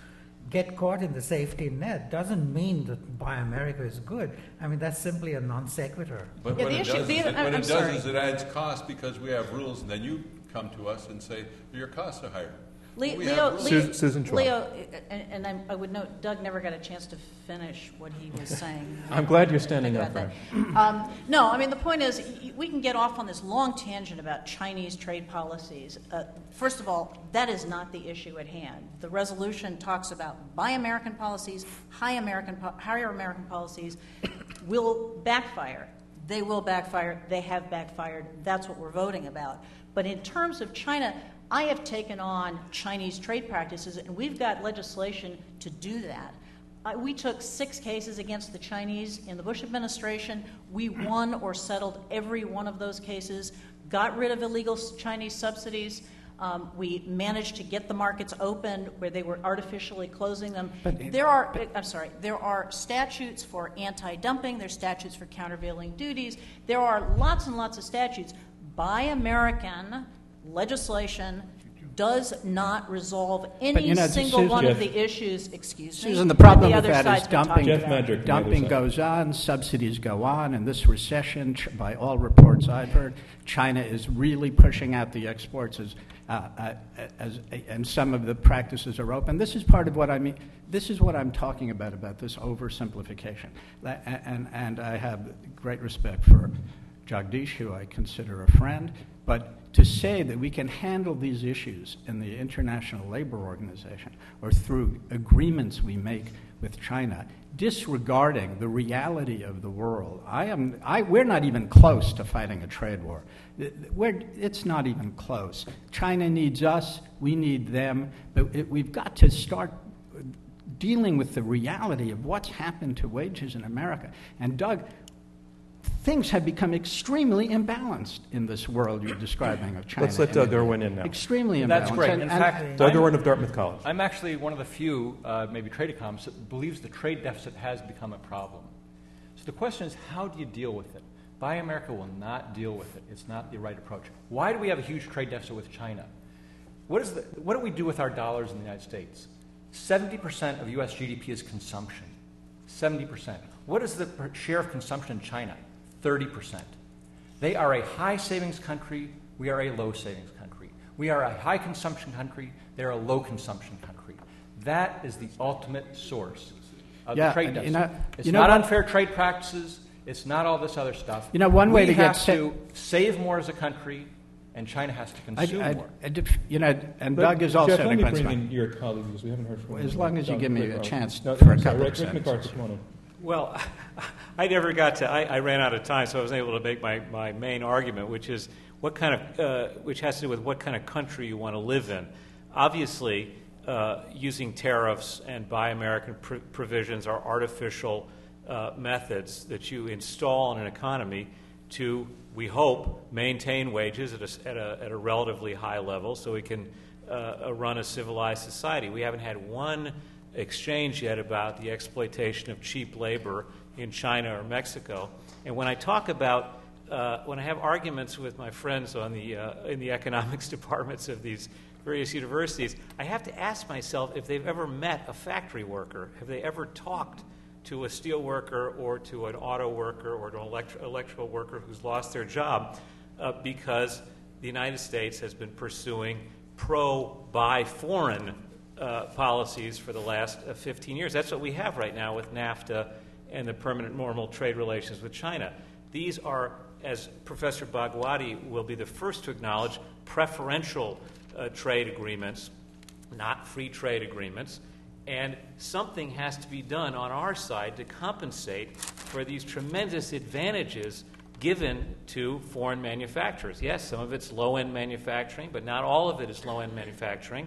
get caught in the safety net doesn't mean that Buy America is good. I mean, that's simply a non sequitur.
But
yeah,
what, it
issue,
does,
the,
is, it, what it does is it adds cost because we have rules, and then you come to us and say your costs are higher.
Le- Leo, Leo, Susan Leo, and, and I, I, would note, Doug never got a chance to finish what he was saying.
I'm glad you're standing up.
Um, no, I mean the point is, we can get off on this long tangent about Chinese trade policies. Uh, first of all, that is not the issue at hand. The resolution talks about buy American policies, high American, hire American policies will backfire. They will backfire. They have backfired. That's what we're voting about. But in terms of China, I have taken on Chinese trade practices, and we've got legislation to do that. Uh, we took six cases against the Chinese in the Bush administration. We won or settled every one of those cases, got rid of illegal Chinese subsidies. Um, we managed to get the markets open where they were artificially closing them. But, there are, but, I'm sorry, there are statutes for anti dumping, there's statutes for countervailing duties, there are lots and lots of statutes. Buy American legislation does not resolve any you know, single Susan,
one
Jeff, of the issues. Excuse
Susan, me. Susan, the problem
the
with that is dumping.
Madrick,
dumping goes on, subsidies go on. and this recession, by all reports I've heard, China is really pushing out the exports as, uh, uh, as, and some of the practices are open. This is part of what I mean. This is what I'm talking about about this oversimplification. And, and I have great respect for Jagdish, who I consider a friend, but to say that we can handle these issues in the International Labor Organization or through agreements we make with China, disregarding the reality of the world. I am, I, we're not even close to fighting a trade war. We're, it's not even close. China needs us, we need them, but it, we've got to start dealing with the reality of what's happened to wages in America. And Doug, things have become extremely imbalanced in this world you're describing of China.
Let's let Doug Irwin in now.
Extremely imbalanced.
That's great.
And-
In
and-
fact,
Doug
I'm-
Irwin of Dartmouth College.
I'm actually one of the few, uh, maybe trade economists, that believes the trade deficit has become a problem. So the question is, how do you deal with it? Buy America will not deal with it. It's not the right approach. Why do we have a huge trade deficit with China? What, is the, what do we do with our dollars in the United States? 70% of U.S. GDP is consumption. 70%. What is the per- share of consumption in China? 30%. They are a high savings country. We are a low savings country. We are a high consumption country. They're a low consumption country. That is the ultimate source of
Yeah,
the trade
and
deficit.
know-
it's
you know
not
what?
unfair trade practices. It's not all this other stuff.
You know, one way
we
to get
have
sa-
to save more as a country, and China has to consume
I-
more.
I you know, and
But,
Doug is also
Jeff,
an
let me bring in your colleagues we haven't heard from
As
uh,
long as you
Doug-
give me
Rick
a chance
No,
for a
I'm sorry,
couple
Rick,
of
Rick
sentences.
MacArthur, come on in.
Well, I never got to. I, I ran out of time, so I wasn't able to make my, my main argument, which is what kind of, uh, which has to do with what kind of country you want to live in. Obviously, uh, using tariffs and Buy American pr- provisions are artificial uh, methods that you install in an economy to, we hope, maintain wages at a, at a, at a relatively high level, so we can uh, run a civilized society. We haven't had one exchange yet about the exploitation of cheap labor in China or Mexico. And when I talk about, uh, when I have arguments with my friends on the, uh, in the economics departments of these various universities, I have to ask myself if they've ever met a factory worker. Have they ever talked to a steel worker or to an auto worker or to an elect- electrical worker who's lost their job uh, because the United States has been pursuing pro buy foreign uh, policies for the last uh, 15 years. That's what we have right now with NAFTA and the permanent normal trade relations with China. These are, as Professor Bhagwati will be the first to acknowledge, preferential uh, trade agreements, not free trade agreements. And something has to be done on our side to compensate for these tremendous advantages given to foreign manufacturers. Yes, some of it's low end manufacturing, but not all of it is low end manufacturing.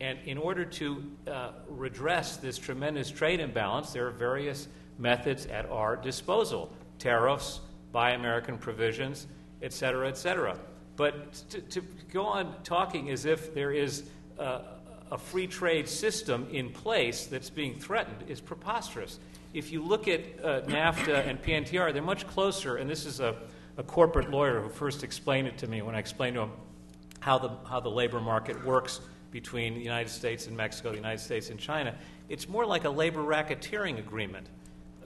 And in order to uh, redress this tremendous trade imbalance, there are various methods at our disposal tariffs, buy American provisions, et cetera, et cetera. But to, to go on talking as if there is uh, a free trade system in place that's being threatened is preposterous. If you look at uh, NAFTA and PNTR, they're much closer, and this is a, a corporate lawyer who first explained it to me when I explained to him how the, how the labor market works between the United States and Mexico, the United States and China. It's more like a labor racketeering agreement.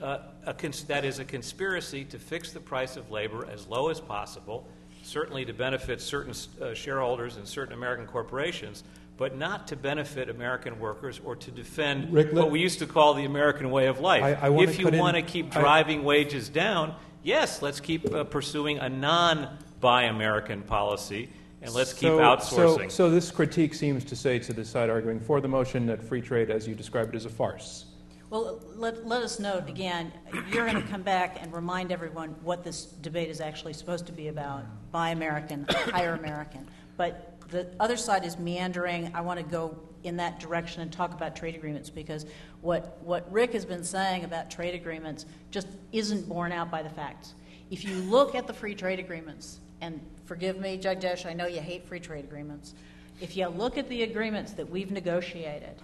Uh, a cons- that is a conspiracy to fix the price of labor as low as possible, certainly to benefit certain uh, shareholders and certain American corporations, but not to benefit American workers or to defend
Rick,
what we used to call the American way of life.
I- I
if you want to keep
I-
driving wages down, yes, let's keep uh, pursuing a non buy American policy and let's keep
So-
outsourcing.
So, so this critique seems to say to the side arguing for the motion that free trade, as you described it, is a farce.
Well, let, let us note again, you're going to come back and remind everyone what this debate is actually supposed to be about buy American, hire American. But the other side is meandering. I want to go in that direction and talk about trade agreements because what, what Rick has been saying about trade agreements just isn't borne out by the facts. If you look at the free trade agreements, and forgive me, Jagdish, I know you hate free trade agreements. If you look at the agreements that we've negotiated,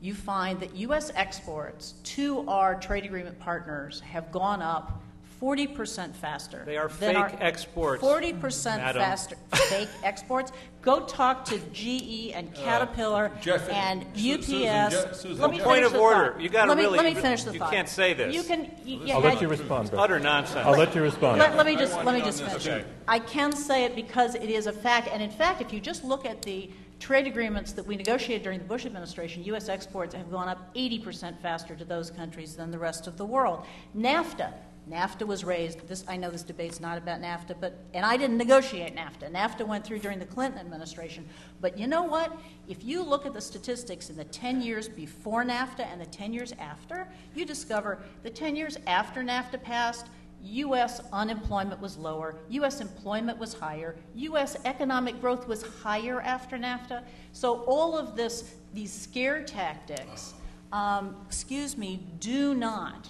you find that U.S. exports to our trade agreement partners have gone up 40% faster.
They are
than
fake
our-
exports,
40%
madam.
faster. Fake exports? Go talk to GE and uh, Caterpillar
Jeff,
and
Su-
UPS.
Susan, Je- Susan,
let me
Jeff-
Point
finish
of
the
order.
thought.
You gotta
let me,
really-
Let me finish the
you
thought.
can't say this.
You can. You, yeah,
I'll let
I-
you respond, Brett.
Utter nonsense.
I'll let you respond.
let, let me just let me just finish.
okay.
I can say it because it is a fact, and in fact, if you just look at the trade agreements that we negotiated during the Bush administration, U.S. exports have gone up 80% faster to those countries than the rest of the world. NAFTA, NAFTA was raised. This, I know this debate's not about NAFTA, but and I didn't negotiate NAFTA. NAFTA went through during the Clinton administration. But you know what? If you look at the statistics in the 10 years before NAFTA and the 10 years after, you discover the 10 years after NAFTA passed, U.S. unemployment was lower, U.S. employment was higher, U.S. economic growth was higher after NAFTA. So all of this, these scare tactics, um, excuse me, do not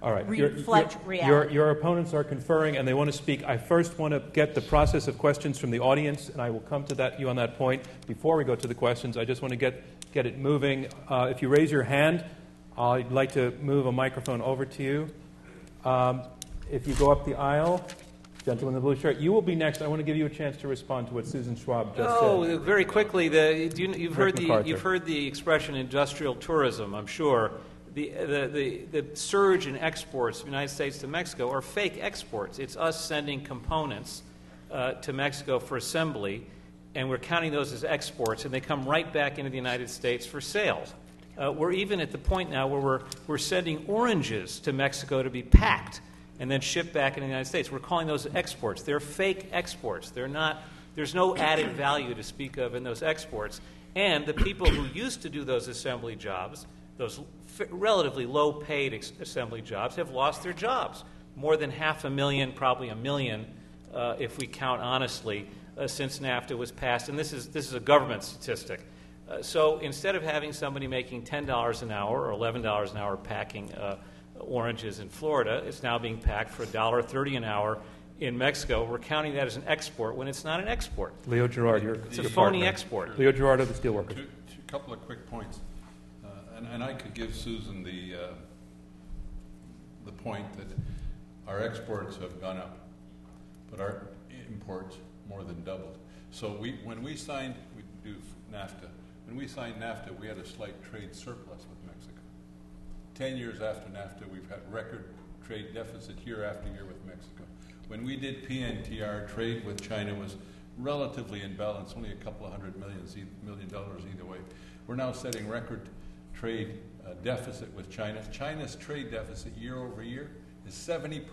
All right.
reflect
your,
reality.
Your, your opponents are conferring and they want to speak. I first want to get the process of questions from the audience, and I will come to that, you on that point. Before we go to the questions, I just want to get, get it moving. Uh, if you raise your hand, I'd like to move a microphone over to you. Um, if you go up the aisle, gentleman in the blue shirt, you will be next. I want to give you a chance to respond to what Susan Schwab just
Oh,
said.
Oh, very quickly, the, you, you've,
Rick
heard the, you've heard the expression industrial tourism, I'm sure. The, the, the, the surge in exports from the United States to Mexico are fake exports. It's us sending components uh, to Mexico for assembly, and we're counting those as exports, and they come right back into the United States for sale. Uh, we're even at the point now where we're, we're sending oranges to Mexico to be packed and then shipped back into the United States. We're calling those exports. They're fake exports. They're not, there's no added value to speak of in those exports. And the people who used to do those assembly jobs, those relatively low paid ex- assembly jobs, have lost their jobs. More than half a million, probably a million, uh, if we count honestly, uh, since NAFTA was passed. And this is, this is a government statistic. Uh, so instead of having somebody making $10 an hour or $11 an hour packing uh, oranges in Florida, it's now being packed for $1.30 an hour in Mexico. We're counting that as an export when it's not an export.
Leo Gerard, your,
It's a phony
partner.
export.
Leo Gerard of the Steelworkers.
Two, two couple of quick points. And, and I could give Susan the, uh, the point that our exports have gone up, but our imports more than doubled. So we, when we signed, we do NAFTA, when we signed NAFTA, we had a slight trade surplus with Mexico. Ten years after NAFTA, we've had record trade deficit year after year with Mexico. When we did PNTR, trade with China was relatively in balance, only a couple of hundred millions, million dollars either way. We're now setting record trade uh, deficit with China. China's trade deficit year over year is 70%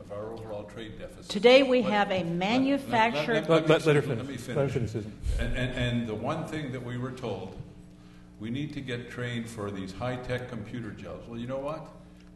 of our overall trade deficit.
Today we
Let-
have a
let- let-
manufactured.
Let, let, let her
Let me
finish.
finish.
Let her finish,
And, and, and the one thing that we were told, we need to get trained for these high-tech computer jobs. Well, you know what?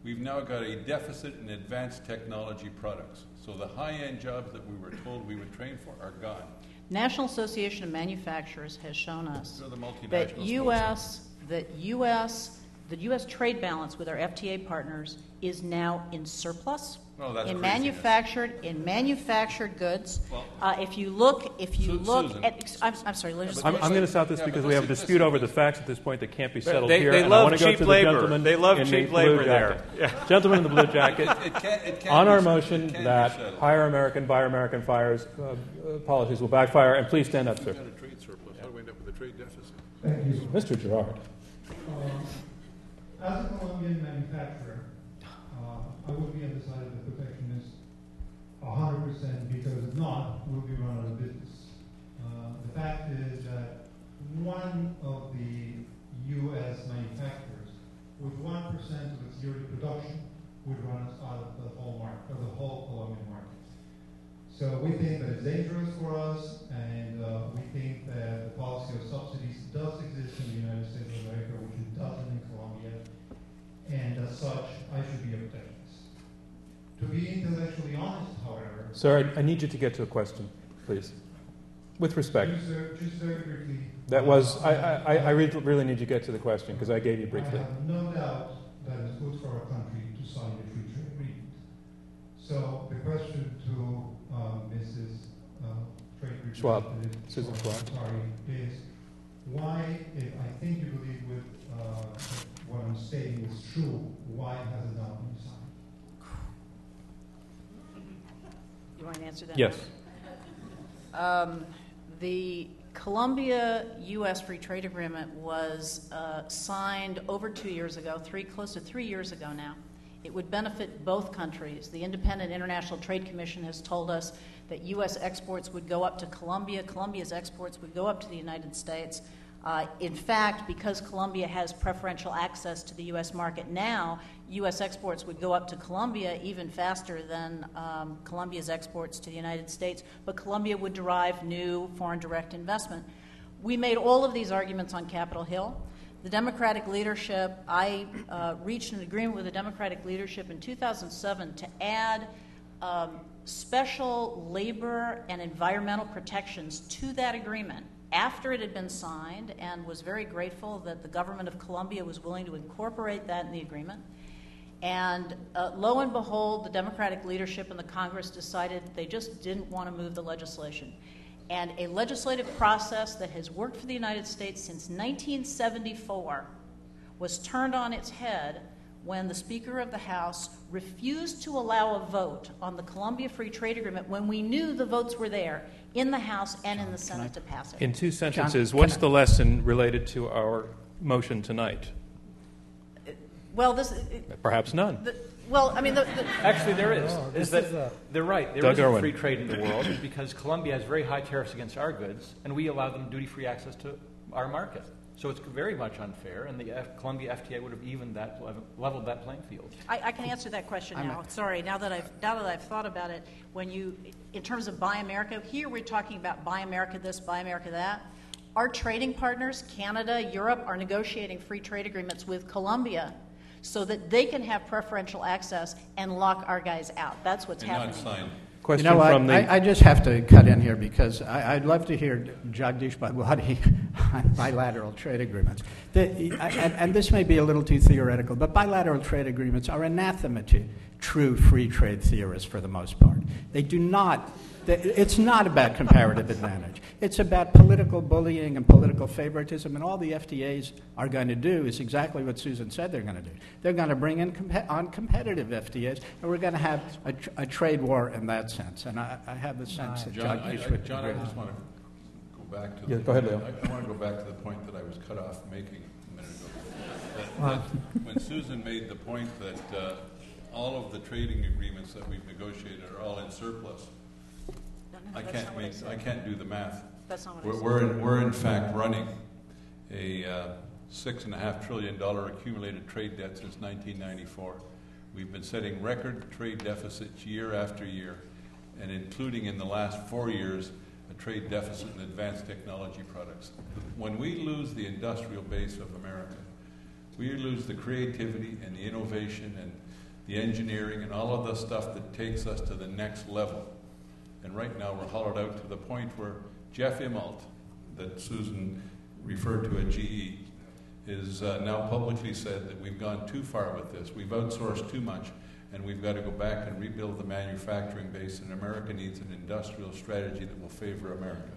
We've now got a deficit in advanced technology products. So the high-end jobs that we were told we would train for are gone.
National Association of Manufacturers has shown us
the
that U.S. that U.S. the U.S. trade balance with our FTA partners is now in surplus.
Well, that's
in
craziness.
manufactured in manufactured goods.
Well-
uh, if you look, if you
Su-
look
Susan.
at, I'm, I'm sorry, let me just
I'm. I'm going to stop this
Yeah,
because we have a dispute over the facts at this point that can't be settled
They-
here.
they
and I
love
want to go
cheap
to the
labor.
gentleman
They love
in the blue
labor
jacket.
there.
Gentleman in the blue jacket.
It can't, it can't
On our motion
It can't be
that
settled.
hire American, buy American fires, uh, uh, policies will backfire, and please stand up, sir.
We've got a trade surplus. How do up with a trade deficit?
Thank you.
Mr. Gerard.
As a Colombian manufacturer, uh, I would be on the side of the protectionist hundred percent, because if not, we'll be run out of business. Uh, The fact is that one of the US manufacturers, with one percent of its yearly production, would run us out of the whole market, of the whole Colombian market. So we think that it's dangerous for us, and uh, we think that the policy of subsidies does exist in the United States of America, which it doesn't in Colombia, and as such, I should be a protectionist. To be intellectually honest, however,
Sir, I, I need you to get to a question, please. With respect.
just, uh, just very briefly.
That was, I, I, I really, need you to get to the question because I gave you briefly.
I have no doubt that it's good for our country to sign the free trade agreement. So the question to um, Mrs. Uh, Trade
Schwab.
Representative
Susan
Schwab,
Schwab.
Sorry, is why, if I think you believe with uh, what I'm stating is true, why has it not been signed?
You want to answer that?
Yes.
Um, the Colombia U.S. Free Trade Agreement was uh, signed over two years ago, three, close to three years ago now. It would benefit both countries. The Independent International Trade Commission has told us that U.S. exports would go up to Colombia, Colombia's exports would go up to the United States. Uh, in fact, because Colombia has preferential access to the U.S. market now, U.S. exports would go up to Colombia even faster than um, Colombia's exports to the United States, but Colombia would derive new foreign direct investment. We made all of these arguments on Capitol Hill. The Democratic leadership, I uh, reached an agreement with the Democratic leadership in 2007 to add um, special labor and environmental protections to that agreement after it had been signed and was very grateful that the government of Colombia was willing to incorporate that in the agreement. And uh, lo and behold, the Democratic leadership and the Congress decided they just didn't want to move the legislation. And a legislative process that has worked for the United States since 1974 was turned on its head when the Speaker of the House refused to allow a vote on the Colombia Free Trade Agreement when we knew the votes were there in the House and in the Senate to pass it.
In two sentences,
John,
what's
I-
the lesson related to our motion tonight?
Well, this,
Perhaps none.
the, well, I mean, the, the,
Actually, there is.
Oh,
is
this
that
is a-
they're right. There
Doug
isn't
Irwin.
free trade in the world because Colombia has very high tariffs against our goods, and we allow them duty-free access to our market. So it's very much unfair, and the F- Colombia FTA would have evened that, level- leveled that playing field.
I, I can answer that question
I'm
now.
a-
Sorry, now that I've now that I've thought about it, when you, in terms of Buy America, here we're talking about Buy America this, Buy America that. Our trading partners, Canada, Europe, are negotiating free trade agreements with Colombia so that they can have preferential access and lock our guys out. That's what's
And not
happening.
signed.
Question
you know what?
from the.
I, I just have to cut in here because I, I'd love to hear Jagdish Bhagwati on bilateral trade agreements. The, I, and, and this may be a little too theoretical, but bilateral trade agreements are anathema to true free trade theorists for the most part. They do not. they- It's not about comparative advantage. It's about political bullying and political favoritism, and all the FTAs are going to do is exactly what Susan said they're going to do. They're going to bring in compe- on competitive FTAs, and we're going to have a, tr- a trade war in that sense. And I, I have the sense that
John, I, I, John. I just want to go back to.
Yeah,
the-
go ahead, Leo.
I, I want to go back to the point that I was cut off making a minute ago. That, that when Susan made the point that uh, all of the trading agreements that we've negotiated are all in surplus,
No,
I
that's
can't
what
make,
said.
I can't do the math.
That's not what I
We're,
said.
we're, in, we're in fact running a uh, six and a half trillion dollar accumulated trade debt since 1994. We've been setting record trade deficits year after year, and including in the last four years, a trade deficit in advanced technology products. When we lose the industrial base of America, we lose the creativity and the innovation and the engineering and all of the stuff that takes us to the next level. And right now, we're hollowed out to the point where Jeff Immelt, that Susan referred to at GE, is uh, now publicly said that we've gone too far with this. We've outsourced too much, and we've got to go back and rebuild the manufacturing base, and America needs an industrial strategy that will favor America.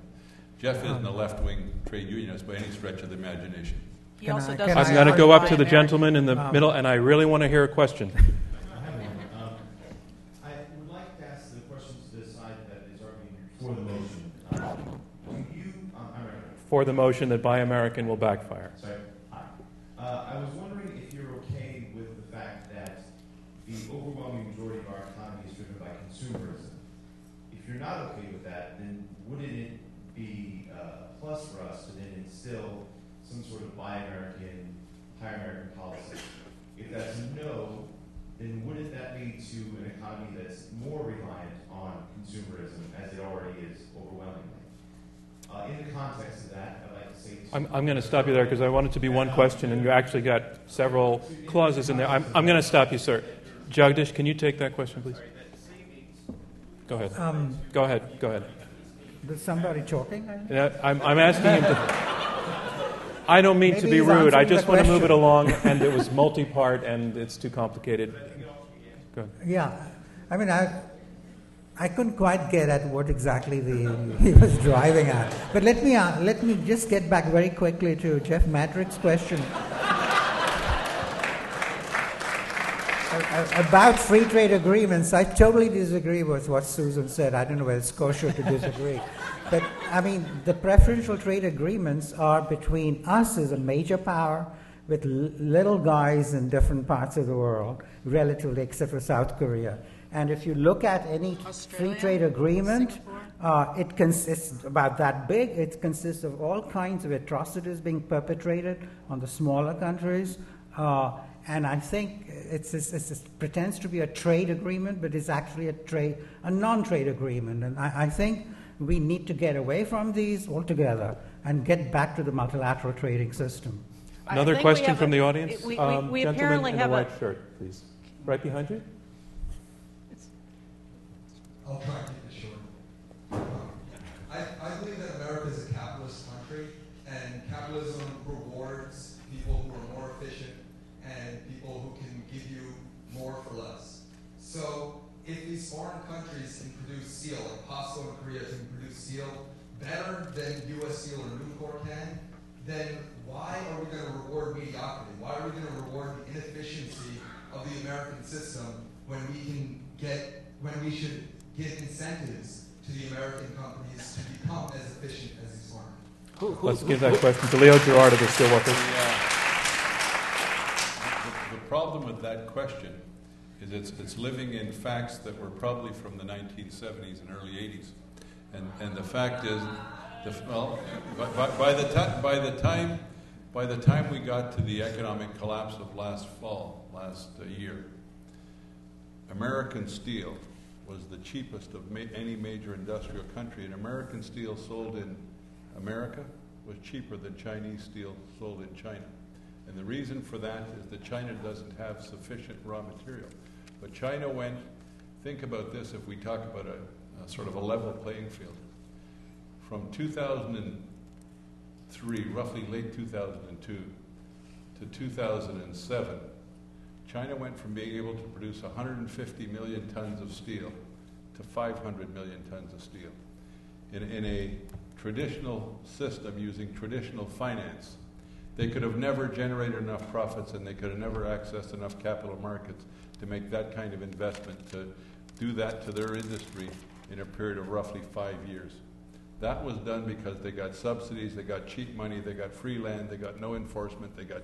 Jeff isn't a left wing trade unionist by any stretch of the imagination.
He also
I-
doesn't
can
I'm going to go up to the
America.
gentleman in the
Um,
middle, and I really want to hear a question.
I have one. Um, I would like to ask the question to the side that is arguing for the motion. Um, Do you, um, I'm sorry,
For the motion that Buy American will backfire.
sorry. Hi. Uh, I was wondering if you're okay with the fact that the overwhelming majority of our economy is driven by consumerism. If you're not okay with that, then wouldn't it be uh, a plus for us to then instill some sort of buy American, hire American policy? If that's no, then wouldn't that lead to an economy that's more reliant on consumerism as it already is overwhelmingly? Uh, in the context of that, I'd like to say. to-
I'm, I'm going to stop you there because I want it to be one question, and you actually got several clauses in there. I'm, I'm going to stop you, sir. Jagdish, can you take that question, please? Go ahead.
Um,
Go ahead. Go ahead.
there's somebody talking?
Yeah, I'm, I'm asking him to. I don't mean to be rude. I just
the
want to move it along, and it was multi-part, and it's too complicated. Go ahead.
Yeah, I mean, I, I couldn't quite get at what exactly the, he was driving at. But let me, uh, let me just get back very quickly to Jeff Madrick's question. About free trade agreements, I totally disagree with what Susan said. I don't know whether it's kosher to disagree. But, I mean, the preferential trade agreements are between us as a major power with l- little guys in different parts of the world, relatively, except for South Korea. And if you look at any
Australia,
free trade agreement, uh, it consists about that big. It consists of all kinds of atrocities being perpetrated on the smaller countries. Uh, and I think it's, it's, it's, it pretends to be a trade agreement, but it's actually a trade, a non-trade agreement. And I, I think we need to get away from these altogether and get back to the multilateral trading system.
Another question from
a-
the audience?
we- we-
Um,
we
gentleman
apparently
in
have
the
a-
white shirt, please. Right behind you?
I'll try and keep it short. Um, I, I believe that America is a capitalist country, and capitalism rewards people who are more efficient and people who can give you more for less. So if these foreign countries can produce steel, like POSCO in Korea can produce steel better than U.S. Steel or Nucor can, then why are we going to reward mediocrity? Why are we going to reward the inefficiency of the American system when we can get, when we should give incentives to the American companies to become as efficient as these foreign?
Let's give that question to Leo Gerard of the Steelworkers.
The, the problem with that question is it's, it's living in facts that were probably from the 1970s and early 80s. And, and the fact is, the, well, by, by, by the ti- by the time by the time we got to the economic collapse of last fall, last uh, year, American steel was the cheapest of ma- any major industrial country, and American steel sold in America was cheaper than Chinese steel sold in China. And the reason for that is that China doesn't have sufficient raw material. But China went, think about this if we talk about a, a sort of a level playing field. From 2003, roughly late 2002, to 2007, China went from being able to produce 150 million tons of steel to 500 million tons of steel. In, in a traditional system using traditional finance, they could have never generated enough profits and they could have never accessed enough capital markets to make that kind of investment to do that to their industry in a period of roughly five years. That was done because they got subsidies, they got cheap money, they got free land, they got no enforcement, they got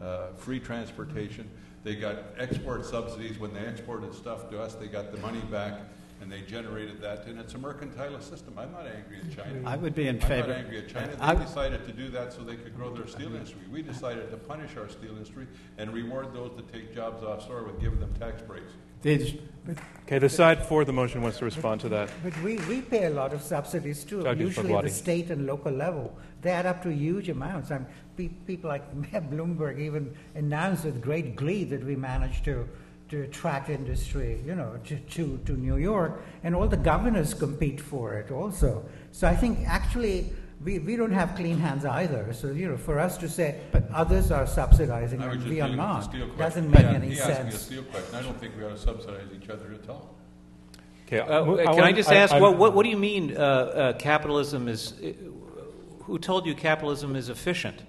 uh, free transportation, they got export subsidies. When they exported stuff to us, they got the money back and they generated that. And it's a mercantilist system. I'm not angry at China.
I would be in
I'm
favor.
not angry at China.
I-
They decided to do that so they could grow their steel industry. We decided to punish our steel industry and reward those that take jobs offshore with giving them tax breaks.
These,
Okay, the side for the motion wants to respond to that.
But we, we pay a lot of subsidies too,
Judge
usually at the state and local level. They add up to huge amounts. I mean, pe- people like Mayor Bloomberg even announced with great glee that we managed to, to attract industry, you know, to, to, to New York, and all the governors compete for it also. So I think actually we, we don't have clean hands either. So, you know, for us to say but others are subsidizing and we are
dealing with the
not doesn't make
a-
any
he asked me a
sense.
steel question. I don't think we ought to subsidize each other at all.
Okay,
Uh, can I
want-
just ask,
I-
what, what, what do you mean uh, uh, capitalism is? Uh, who told you capitalism is efficient?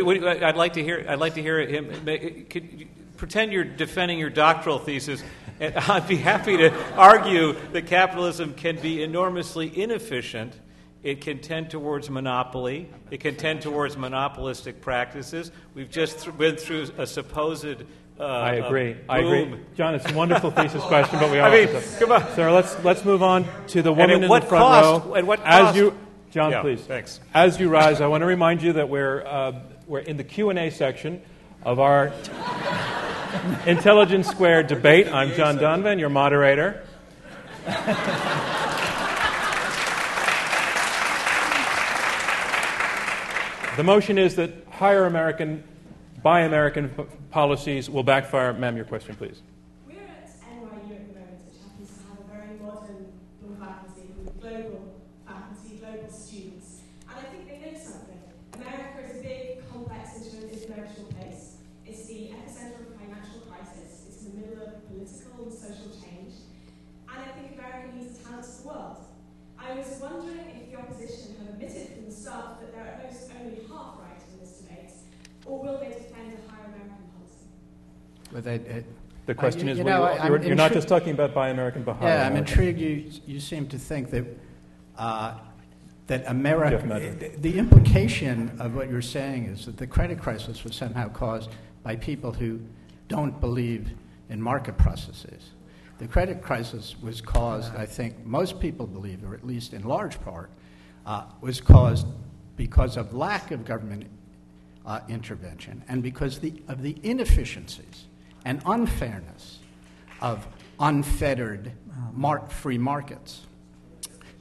What, what, I'd like to hear. I'd like to hear him. make- Could you pretend you're defending your doctoral thesis, and I'd be happy to argue that capitalism can be enormously inefficient. It can tend towards monopoly. It can tend towards monopolistic practices. We've just th- been through a supposed. Uh,
I agree. I agree. John, it's a wonderful thesis question, but we all
I mean, come on.
Let's let's move on to the woman in the front
cost-
row.
at what cost?
As you, John,
Yeah,
please.
thanks.
As you rise, I want to remind you that we're uh, we're in the Q and A section of our Intelligence Squared debate. I'm John Donvan, your moderator. The motion is that hire American, buy American p- policies will backfire. Ma'am, your question, please.
We're at NYU at the moment, which happens to have a very modern law faculty with global faculty, global students. And I think they know something. America is a big, complex, inter- international place. It's the epicenter of financial crisis. It's in the middle of political and social change. And I think America needs to balance the world. I was wondering if the opposition have admitted from the start that they're at most only half right in this debate, or will they defend a hire American policy?
With a, a-
The question
you-
is,
you know,
you're, you're not just talking about buy American, but
Yeah, I'm intrigued. You, you seem to think that uh,
that America, the, the implication of what you're saying is that the credit crisis was somehow caused by people who don't believe in market processes. The credit crisis was caused, I think most people believe, or at least in large part, uh, was caused because of lack of government uh, intervention and because the, of the inefficiencies and unfairness of unfettered mar- free markets.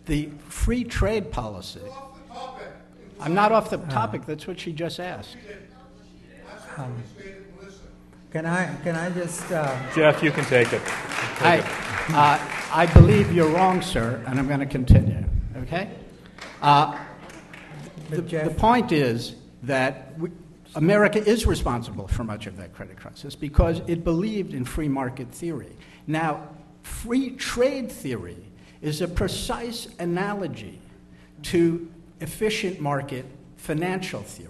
The free trade policy. I'm not off the topic, that's what she just asked.
Um, can I can I just uh,
Jeff, you can take it.
I, uh, I believe you're wrong, sir, and I'm going to continue. Okay? Uh, the, the point is that we, America is responsible for much of that credit crisis because it believed in free market theory. Now, free trade theory is a precise analogy to efficient market financial theory.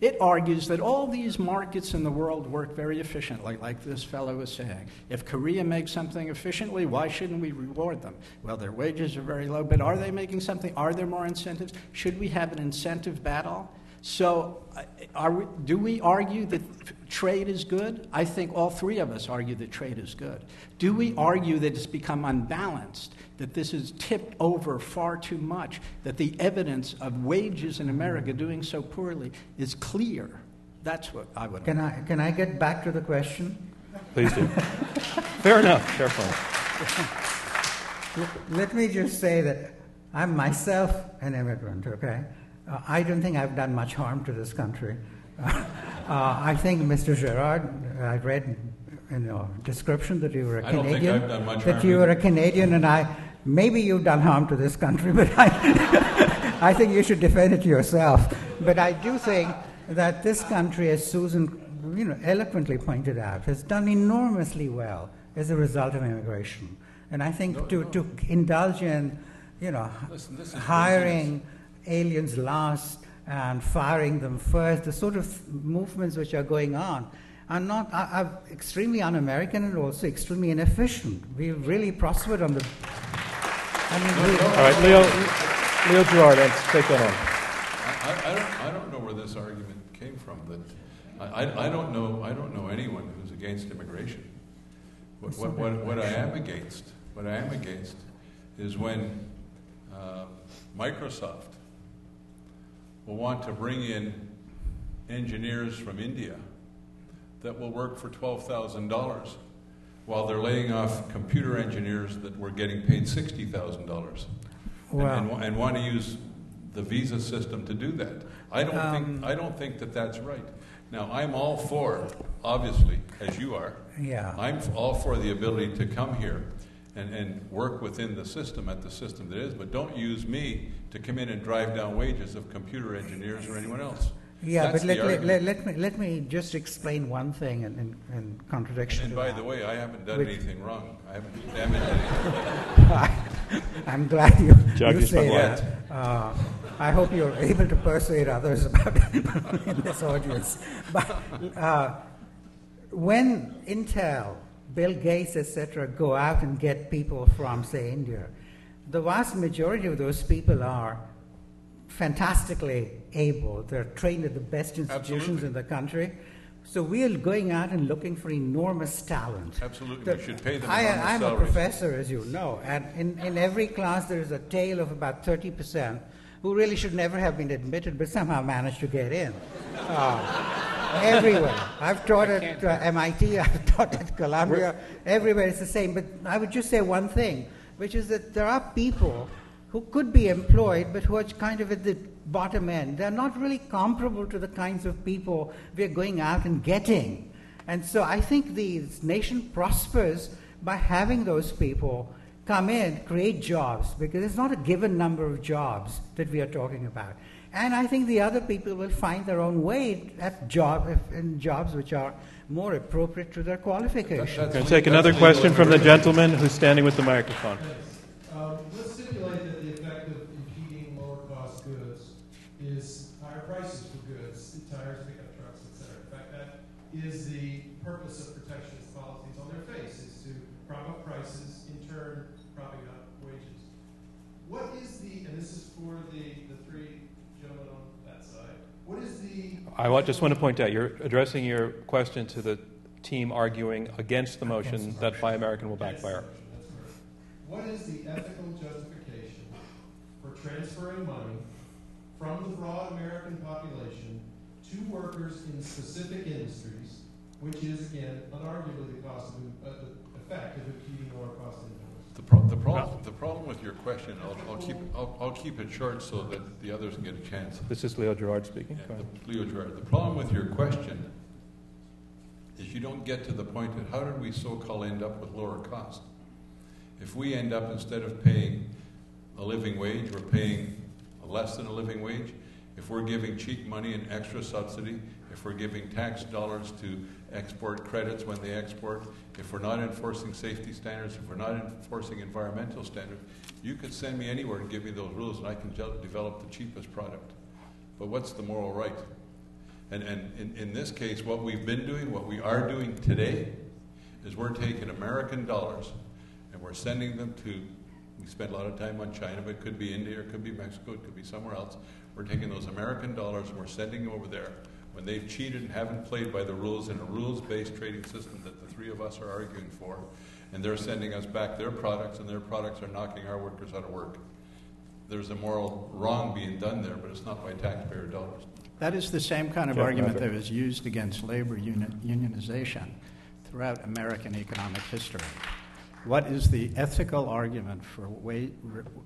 It argues that all these markets in the world work very efficiently, like this fellow was saying. If Korea makes something efficiently, why shouldn't we reward them? Well, their wages are very low, but are they making something? Are there more incentives? Should we have an incentive battle? So, uh, are we, do we argue that trade is good? I think all three of us argue that trade is good. Do we argue that it's become unbalanced, that this is tipped over far too much, that the evidence of wages in America doing so poorly is clear? That's what I would
can I can I get back to the question?
Please do. Fair enough. Careful.
Let, let me just say that I'm myself an immigrant, okay? Uh, I don't think I've done much harm to this country. Uh, I think, Mr. Gerard, I read in your description that you were a
I don't think
Canadian.
I've done much
that you were a. Canadian, and I maybe you've done harm to this country, but I, I think you should defend it yourself. But I do think that this country, as Susan, you know, eloquently pointed out, has done enormously well as a result of immigration. And I think to, to indulge in, you know,
Listen,
hiring aliens last and firing them first, the sort of movements which are going on are not are, are extremely un-American and also extremely inefficient. We've really prospered on the. I mean, we,
All right, Leo, Leo Gerard, let's take that on.
I, I, I don't, I don't know where this argument came from. That I, I, I don't know. I don't know anyone who's against immigration. What, what, what, what I am against, what I am against, is when uh, Microsoft will want to bring in engineers from India that will work for twelve thousand dollars, while they're laying off computer engineers that were getting paid sixty thousand dollars
Wow.
and, and, and want to use the visa system to do that. I don't
Um,
think I don't think that that's right. Now I'm all for, obviously, as you are.
Yeah.
I'm all for the ability to come here and, and work within the system at the system that is, but don't use me to come in and drive down wages of computer engineers or anyone else.
yeah,
That's
but let, let, let, let me let me just explain one thing in, in, in contradiction.
And
to
by
that.
the way, I haven't done
Which-
anything wrong. I haven't damaged anything.
I'm glad you,
Judge
you say that. Uh, I hope you're able to persuade others about it in this audience. But uh, when Intel, Bill Gates, etc., go out and get people from, say, India, the vast majority of those people are fantastically able. They're trained at the best institutions
Absolutely.
in the country. So we are going out and looking for enormous talent.
Absolutely,
The-
we should pay them
I,
enormous
I'm a professor, as you know, and in, in every class there is a tail of about 30% who really should never have been admitted but somehow managed to get in. Uh, everywhere. I've taught at uh, MIT, I've taught at Columbia, everywhere it's the same. But I would just say one thing, which is that there are people who could be employed but who are kind of at the bottom end. They're not really comparable to the kinds of people we're going out and getting. And so I think the nation prospers by having those people come in, create jobs, because it's not a given number of jobs that we are talking about. And I think the other people will find their own way at job in jobs which are more appropriate to their qualifications.
We're going to take another question from the gentleman who's standing with the microphone.
Um, let's stipulate that the effect of impeding lower cost goods is higher prices for goods, tires, pickup trucks, et cetera. In fact, that is the purpose of protectionist policies on their face, is to prop up prices, in turn propping up wages. what is the, and this is for the, the three gentlemen on that side, what is the.
I just want to point out, you're addressing your question to the team arguing against the motion that Buy American will backfire.
That's. What is the ethical justification for transferring money from the broad American population to workers in specific industries, which is again unarguably the cost of, uh, the effect of impeding lower cost incomes?
The, pro- the problem, the problem with your question, I'll, I'll keep, I'll, I'll keep it short so that the others can get a chance.
This is Leo Gerard speaking.
Yeah, the- Leo Gerard, the problem with your question is you don't get to the point of how did we so-called end up with lower cost? If we end up, instead of paying a living wage, we're paying less than a living wage, if we're giving cheap money and extra subsidy, if we're giving tax dollars to export credits when they export, if we're not enforcing safety standards, if we're not enforcing environmental standards, you could send me anywhere and give me those rules and I can develop the cheapest product. But what's the moral right? And, and in, in this case, what we've been doing, what we are doing today, is we're taking American dollars and we're sending them to, we spend a lot of time on China, but it could be India, it could be Mexico, it could be somewhere else. We're taking those American dollars and we're sending them over there when they've cheated and haven't played by the rules in a rules based trading system that the three of us are arguing for. And they're sending us back their products, and their products are knocking our workers out of work. There's a moral wrong being done there, but it's not by taxpayer dollars.
That is the same kind of
Jeff
argument
Weber.
that was used against labor union, unionization throughout American economic history. What is the ethical argument for wa-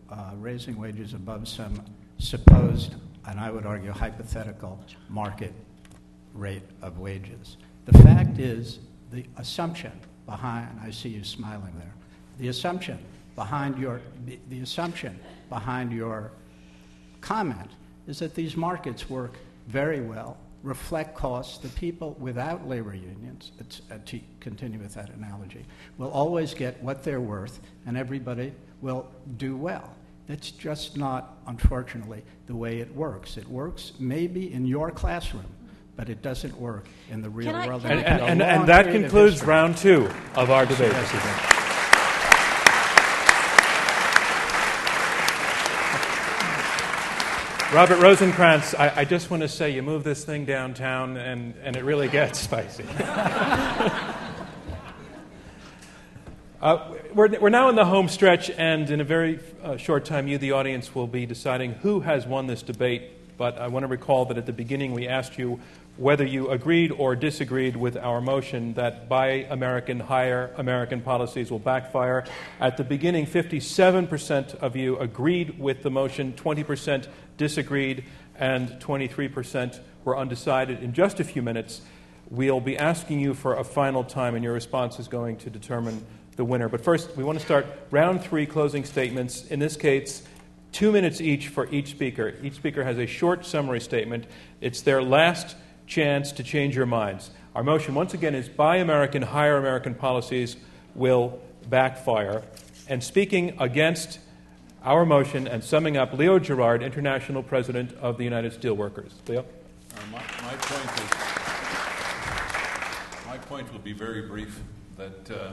uh, raising wages above some supposed, and I would argue hypothetical, market rate of wages? The fact is, the assumption behind, I see you smiling there, the assumption behind your, the, assumption behind your comment is that these markets work very well, reflect costs. The people without labor unions, uh, to continue with that analogy, will always get what they're worth, and everybody will do well. That's just not, unfortunately, the way it works. It works maybe in your classroom, but it doesn't work in the real
Can I-
world.
can
And, and, and, and that concludes round two of our debate this evening. Robert Rosenkrantz, I, I just want to say you move this thing downtown and, and it really gets spicy. Uh, we're, we're now in the home stretch, and in a very uh, short time, you, the audience, will be deciding who has won this debate. But I want to recall that at the beginning, we asked you whether you agreed or disagreed with our motion that Buy American, Hire American policies will backfire. At the beginning, 57% of you agreed with the motion, 20% disagreed, and 23% were undecided. In just a few minutes, we'll be asking you for a final time, and your response is going to determine the winner. But first, we want to start round three closing statements. In this case, two minutes each for each speaker. Each speaker has a short summary statement. It's their last chance to change your minds. Our motion, once again, is Buy American, Hire American policies will backfire. And speaking against our motion and summing up, Leo Gerard, International President of the United Steelworkers. Leo?
Uh, my, my point is, my point will be very brief, that uh,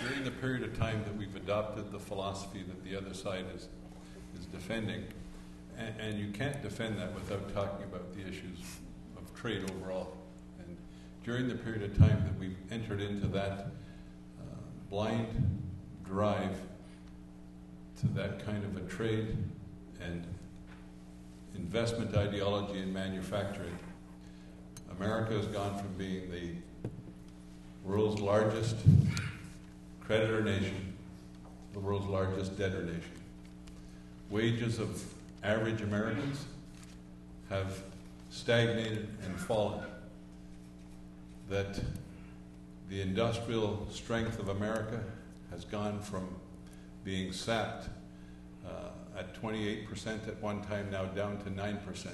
during the period of time that we've adopted the philosophy that the other side is, is defending, and, and you can't defend that without talking about the issues trade overall. And during the period of time that we've entered into that uh, blind drive to that kind of a trade and investment ideology in manufacturing, America has gone from being the world's largest creditor nation to the world's largest debtor nation. Wages of average Americans have stagnated and fallen. That the industrial strength of America has gone from being sapped uh, at 28% at one time, now down to 9%.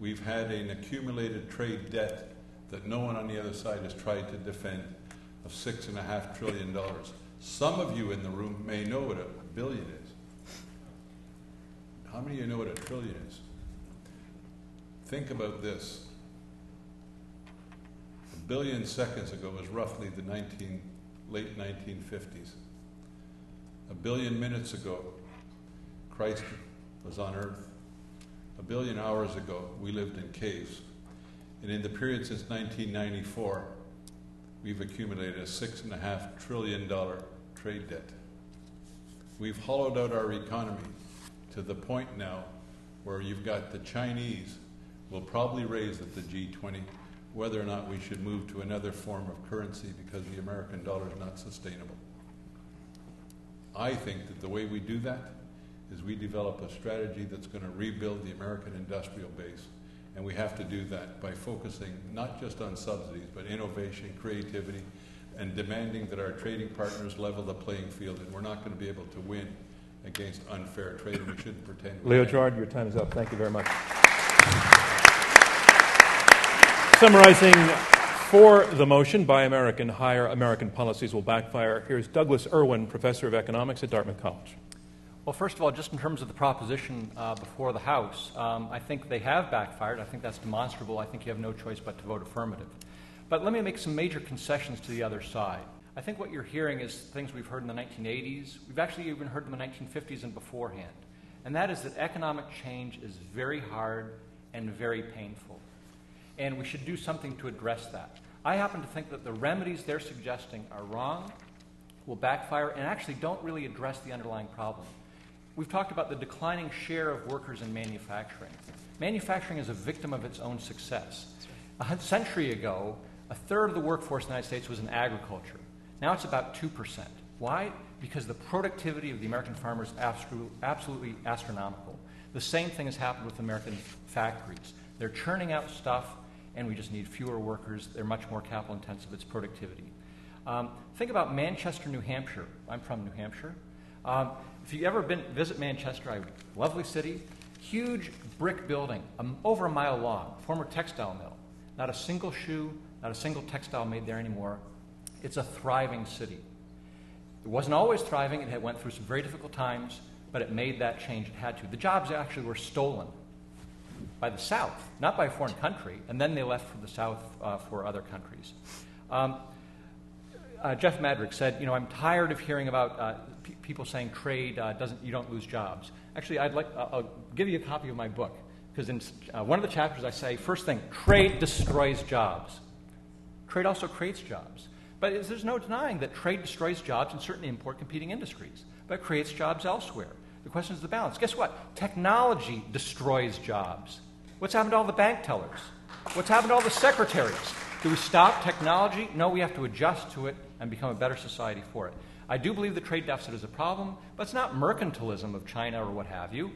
We've had an accumulated trade debt that no one on the other side has tried to defend of $6.5 trillion. Some of you in the room may know what a billion is. How many of you know what a trillion is? Think about this. A billion seconds ago was roughly the 19, late 1950s. A billion minutes ago Christ was on earth. A billion hours ago, we lived in caves. And in the period since 1994, we've accumulated a $6.5 trillion trade debt. We've hollowed out our economy to the point now where you've got the Chinese will probably raise at the G20 whether or not we should move to another form of currency because the American dollar is not sustainable. I think that the way we do that is we develop a strategy that's going to rebuild the American industrial base. And we have to do that by focusing not just on subsidies, but innovation, creativity, and demanding that our trading partners level the playing field. And we're not going to be able to win against unfair trade, and we shouldn't pretend.
Leo. Gerard, your time is up. Thank you very much. Summarizing for the motion, Buy American, Hire American Policies Will Backfire, here's Douglas Irwin, Professor of Economics at Dartmouth College.
Well, first of all, just in terms of the proposition uh, before the House, um, I think they have backfired. I think that's demonstrable. I think you have no choice but to vote affirmative. But let me make some major concessions to the other side. I think what you're hearing is things we've heard in the 1980s. We've actually even heard them in the 1950s and beforehand. And that is that economic change is very hard and very painful. And we should do something to address that. I happen to think that the remedies they're suggesting are wrong, will backfire, and actually don't really address the underlying problem. We've talked about the declining share of workers in manufacturing. Manufacturing is a victim of its own success. A century ago, a third of the workforce in the United States was in agriculture. Now it's about 2%. Why? Because the productivity of the American farmer is absolutely astronomical. The same thing has happened with American factories. They're churning out stuff, and we just need fewer workers. They're much more capital intensive, it's productivity. Um, think about Manchester, New Hampshire. I'm from New Hampshire. Um, if you've ever been visit Manchester, I, lovely city, huge brick building, um, over a mile long, former textile mill. Not a single shoe, not a single textile made there anymore. It's a thriving city. It wasn't always thriving. It went through some very difficult times, but it made that change. It had to. The jobs actually were stolen by the South, not by a foreign country, and then they left for the South uh, for other countries. Um, uh, Jeff Madrick said, "You know, I'm tired of hearing about uh, people saying trade uh, doesn't, you don't lose jobs." Actually, I'd like, I'll give you a copy of my book because in uh, one of the chapters I say, first thing, trade destroys jobs. Trade also creates jobs, but there's no denying that trade destroys jobs in certain import competing industries, but creates jobs elsewhere. The question is the balance. Guess what? Technology destroys jobs. What's happened to all the bank tellers? What's happened to all the secretaries? Do we stop technology? No, we have to adjust to it and become a better society for it. I do believe the trade deficit is a problem, but it's not mercantilism of China or what have you.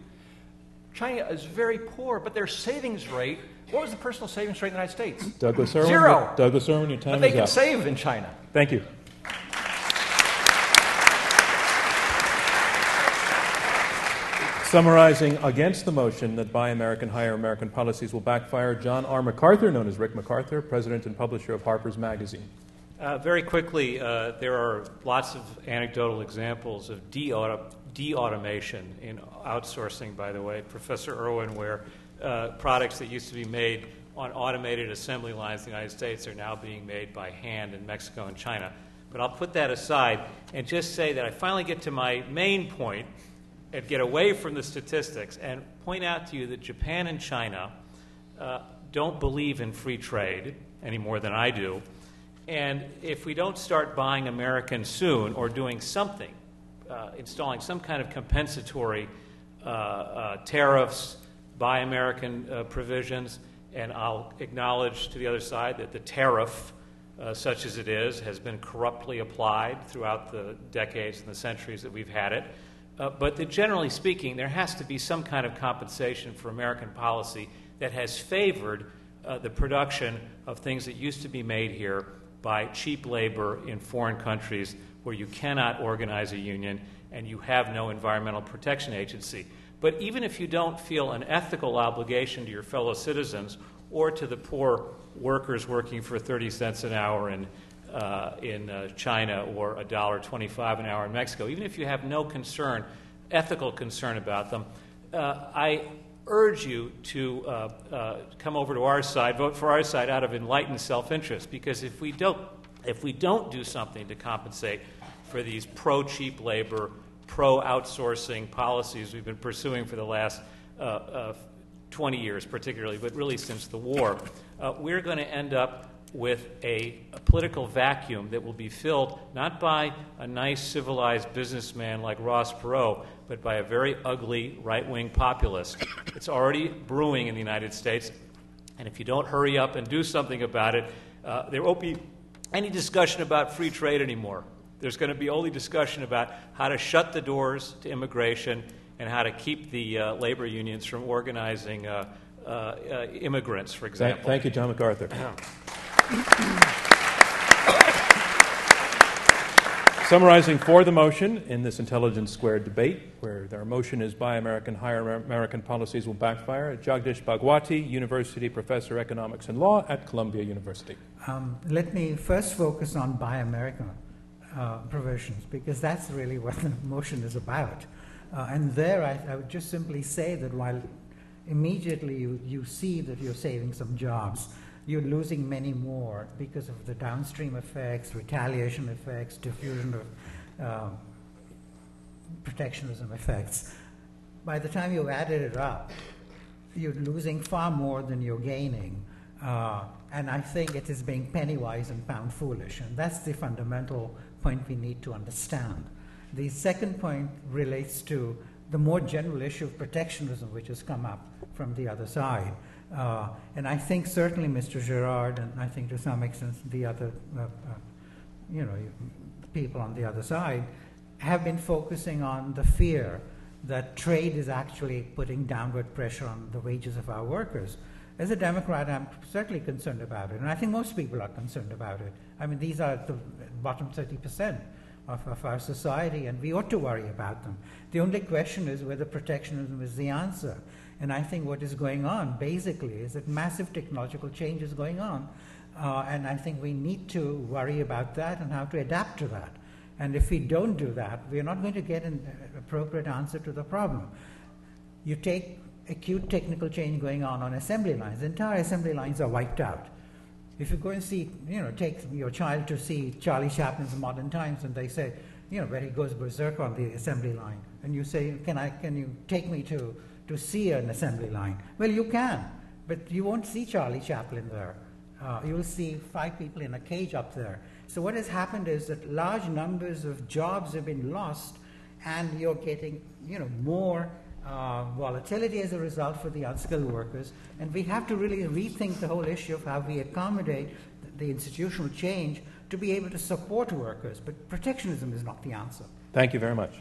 China is very poor, but their savings rate, what was the personal savings rate in the United States?
Douglas Irwin.
Zero.
Douglas Irwin, your time is up.
But they
is
can
up.
save in China.
Thank you. Summarizing against the motion that Buy American, Hire American policies will backfire, John R. MacArthur, known as Rick MacArthur, president and publisher of Harper's Magazine.
Uh, very quickly, uh, there are lots of anecdotal examples of de automation in outsourcing, by the way. Professor Irwin, where uh, products that used to be made on automated assembly lines in the United States are now being made by hand in Mexico and China. But I'll put that aside and just say that I finally get to my main point and get away from the statistics and point out to you that Japan and China uh, don't believe in free trade any more than I do. And if we don't start buying American soon or doing something, uh, installing some kind of compensatory uh, uh, tariffs, buy American uh, provisions, and I'll acknowledge to the other side that the tariff, uh, such as it is, has been corruptly applied throughout the decades and the centuries that we've had it. Uh, but that generally speaking, there has to be some kind of compensation for American policy that has favored uh, the production of things that used to be made here by cheap labor in foreign countries where you cannot organize a union and you have no environmental protection agency. But even if you don't feel an ethical obligation to your fellow citizens or to the poor workers working for 30 cents an hour in uh, in uh, China or $1.25 an hour in Mexico, even if you have no concern, ethical concern about them, uh, I urge you to uh, uh, come over to our side, vote for our side out of enlightened self interest. Because if we, don't, if we don't do something to compensate for these pro cheap labor, pro outsourcing policies we've been pursuing for the last uh, uh, 20 years, particularly, but really since the war, we're going to end up with a, a, political vacuum that will be filled not by a nice civilized businessman like Ross Perot, but by a very ugly right wing populist. It's already brewing in the United States, and if you don't hurry up and do something about it, uh, there won't be any discussion about free trade anymore. There's going to be only discussion about how to shut the doors to immigration and how to keep the uh, labor unions from organizing uh, uh, uh immigrants, for example.
Thank, thank you, John MacArthur. Summarizing for the motion in this Intelligence Squared debate, where their motion is Buy American, Hire American policies will backfire, Jagdish Bhagwati, University Professor Economics and Law at Columbia University.
Um, let me first focus on Buy American uh, provisions, because that's really what the motion is about. Uh, and there, I, I, would just simply say that while immediately you, you see that you're saving some jobs, you're losing many more because of the downstream effects, retaliation effects, diffusion of uh, protectionism effects. By the time you've added it up, you're losing far more than you're gaining. Uh, and I think it is being penny wise and pound foolish. And that's the fundamental point we need to understand. The second point relates to the more general issue of protectionism, which has come up from the other side. Uh, and I think certainly Mr. Girard, and I think to some extent the other, uh, uh, you know, people on the other side, have been focusing on the fear that trade is actually putting downward pressure on the wages of our workers. As a Democrat, I'm certainly concerned about it, and I think most people are concerned about it. I mean, these are the bottom 30% of, of our society, and we ought to worry about them. The only question is whether protectionism is the answer. And I think what is going on basically is that massive technological change is going on. Uh, and I think we need to worry about that and how to adapt to that. And if we don't do that, we're not going to get an appropriate answer to the problem. You take acute technical change going on on assembly lines, entire assembly lines are wiped out. If you go and see, you know, take your child to see Charlie Chaplin's Modern Times, and they say, you know, where he goes berserk on the assembly line, and you say, can I, can you take me to to see an assembly line? Well, you can, but you won't see Charlie Chaplin there. Uh, you'll see five people in a cage up there. So, what has happened is that large numbers of jobs have been lost, and you're getting you know, more uh, volatility as a result for the unskilled workers. And we have to really rethink the whole issue of how we accommodate the institutional change to be able to support workers. But protectionism is not the answer.
Thank you very much.